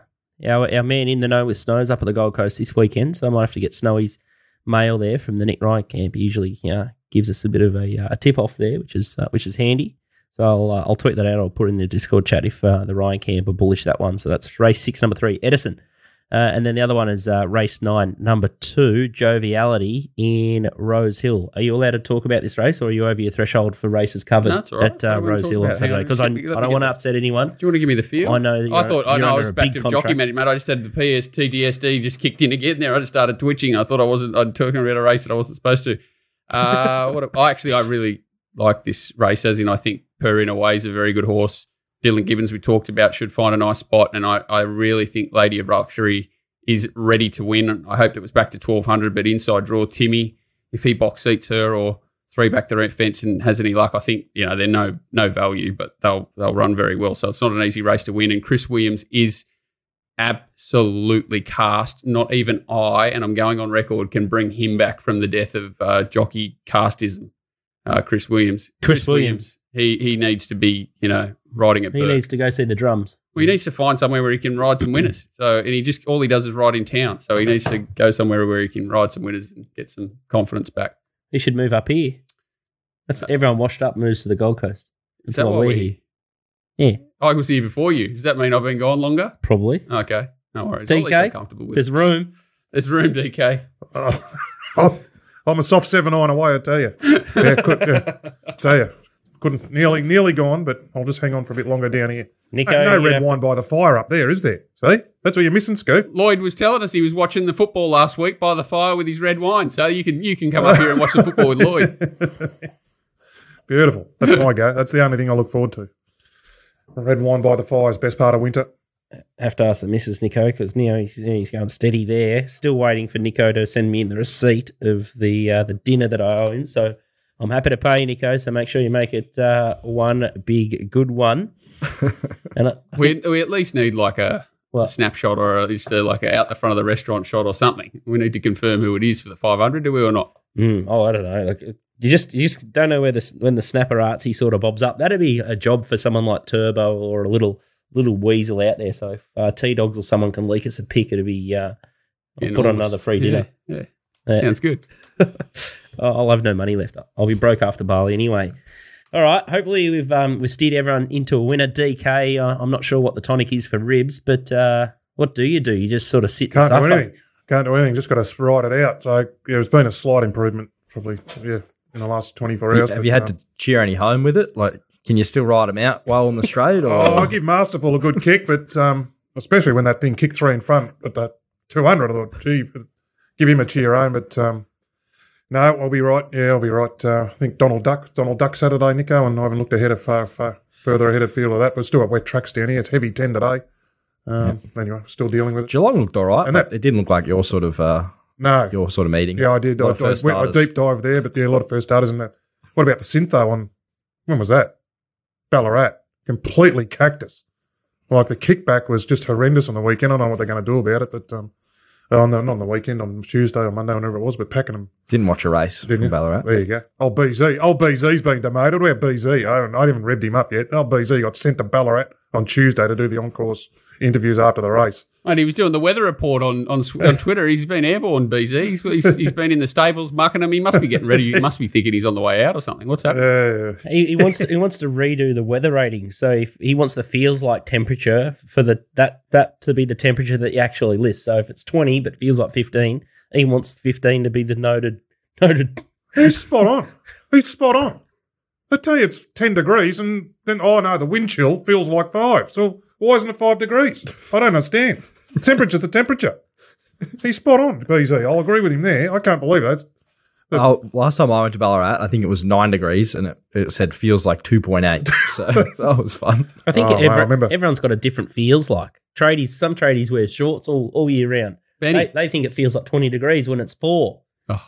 our our man in the know with Snows up at the Gold Coast this weekend, so I might have to get Snowy's mail there from the Nick Ryan camp. He usually know, gives us a bit of a, uh, a tip off there, which is uh, which is handy. So I'll uh, I'll tweet that out. I'll put in the Discord chat if uh, the Ryan camp are bullish that one. So that's race six, number three, Edison. Uh, and then the other one is uh, race nine, number two, Joviality in Rose Hill. Are you allowed to talk about this race, or are you over your threshold for races covered No, right. at uh, Rose Hill on Saturday? Because I, just let me- let I don't want to upset anyone. Do you want to give me the feel? I know that I thought I know I was a back to jockey mate. I just had the PSTDSD just kicked in again there. I just started twitching. I thought I wasn't. I'm talking about a race that I wasn't supposed to. Uh, what? A, I actually I really like this race. As in, I think Per in a way is a very good horse. Dylan Gibbons we talked about should find a nice spot, and I I really think Lady of Luxury is ready to win. I hoped it was back to 1200, but inside draw Timmy if he box seats her or three back the fence and has any luck, I think you know they're no no value, but they'll they'll run very well. So it's not an easy race to win. And Chris Williams is absolutely cast. Not even I, and I'm going on record, can bring him back from the death of uh, jockey castism. Uh, Chris Williams. Chris Williams. He he needs to be you know riding a He bird. needs to go see the drums. Well, he needs to find somewhere where he can ride some winners. So, and he just all he does is ride in town. So he needs to go somewhere where he can ride some winners and get some confidence back. He should move up here. That's uh, everyone washed up moves to the Gold Coast. Is That's that why why we're here. Yeah, oh, I was here before you. Does that mean I've been gone longer? probably. Okay, no worries. At least I'm DK, comfortable with. there's room. There's room, DK. Oh, I'm- I'm a soft seven iron away, I tell you. Yeah, could, yeah, tell you. Couldn't nearly nearly gone, but I'll just hang on for a bit longer down here. Nico, no you red have to- wine by the fire up there, is there? See, that's what you're missing, Scoop. Lloyd was telling us he was watching the football last week by the fire with his red wine. So you can you can come up here and watch the football with Lloyd. Beautiful. That's my go. That's the only thing I look forward to. Red wine by the fire is best part of winter. have to ask the missus Nico because Neo he's, he's going steady there. Still waiting for Nico to send me in the receipt of the uh, the dinner that I owe him. So I'm happy to pay you, Nico. So make sure you make it uh, one big good one. and I, I we think- we at least need like a, a snapshot or just a, like a out the front of the restaurant shot or something. We need to confirm who it is for the 500. Do we or not? Mm, oh, I don't know. Like you just you just don't know where the when the snapper artsy sort of bobs up. That'd be a job for someone like Turbo or a little little weasel out there. So if uh, T Dogs or someone can leak us a pic, it'd be uh, I'll put on another free dinner. Yeah, yeah. Yeah. sounds good. I'll have no money left. I'll be broke after Bali anyway. All right. Hopefully we've um, we've steered everyone into a winner. DK. Uh, I'm not sure what the tonic is for ribs, but uh, what do you do? You just sort of sit and Can't suffer. do anything. Can't do anything. Just got to ride it out. So yeah, there's been a slight improvement, probably. Yeah, in the last 24 hours. Have but, you had um, to cheer any home with it? Like, can you still ride them out while on the straight? Or Oh, I give Masterful a good kick, but um, especially when that thing kicked three in front at that 200, I thought, gee, give him a cheer home. But um, no, I'll be right. Yeah, I'll be right. Uh, I think Donald Duck, Donald Duck Saturday, Nico, and I haven't looked ahead of far, far further ahead of field of that. But still wet tracks down here. It's heavy 10 today. Um, Anyway, still dealing with it. Geelong looked all right, And that- it didn't look like your sort of uh, No. your sort of meeting. Yeah, I did. I, I went a deep dive there, but yeah, a lot of first starters in that. What about the Syntho one? When was that? Ballarat. Completely cactus. Like the kickback was just horrendous on the weekend. I don't know what they're going to do about it, but um, Oh, on the, not on the weekend, on Tuesday or Monday, whenever it was, but Pakenham. Didn't watch a race Didn't from you? Ballarat. There you go. Old BZ. Old BZ's been demoted. Where BZ? I haven't, I haven't revved him up yet. Old BZ got sent to Ballarat on Tuesday to do the on-course interviews after the race. And he was doing the weather report on on, on Twitter. He's been airborne, BZ. He's, he's, he's been in the stables mucking them. He must be getting ready. He must be thinking he's on the way out or something. What's happening? Uh, He, he wants to, he wants to redo the weather rating. So if he wants the feels like temperature for the that that to be the temperature that you actually list. So if it's twenty but feels like fifteen, he wants fifteen to be the noted noted. He's spot on. He's spot on. I tell you it's 10 degrees, and then, oh no, the wind chill feels like five. So why isn't it five degrees? I don't understand. The temperature's the temperature. He's spot on, BZ. Uh, I'll agree with him there. I can't believe that. Oh, last time I went to Ballarat, I think it was nine degrees, and it, it said feels like two point eight. So that was fun. I think Oh, wow, every- I remember. everyone's got a different feels like. Tradies, some tradies wear shorts all, all year round. Benny. They, they think it feels like twenty degrees when it's four. Oh.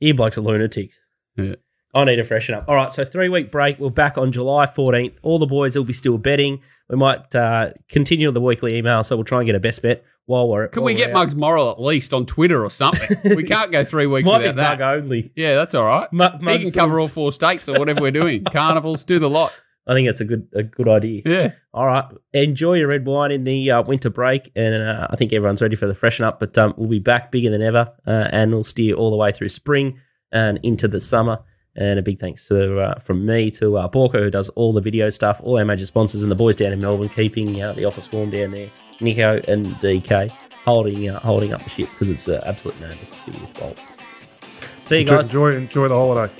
You blokes are lunatics. Yeah. I need to freshen up. All right, so three week break. We're back on July 14th. All the boys will be still betting. We might uh, continue the weekly email, so we'll try and get a best bet while we're. Can while we we're get out. Mugs Moral at least on Twitter or something? we can't go three weeks Might be without mug that. only. Yeah, that's all right. Mu- he can cover all four states or whatever we're doing. Carnivals, do the lot. I think it's a good a good idea. Yeah. All right, enjoy your red wine in the uh, winter break, and uh, I think everyone's ready for the freshen up. But um, we'll be back bigger than ever, uh, and we'll steer all the way through spring and into the summer. And a big thanks to uh, from me to uh, who does all the video stuff, all our major sponsors, and the boys down in Melbourne, keeping uh, the office warm down there. Nico and DK holding uh, holding up the ship because it's an absolute madness to be with See you guys. enjoy, enjoy the holiday.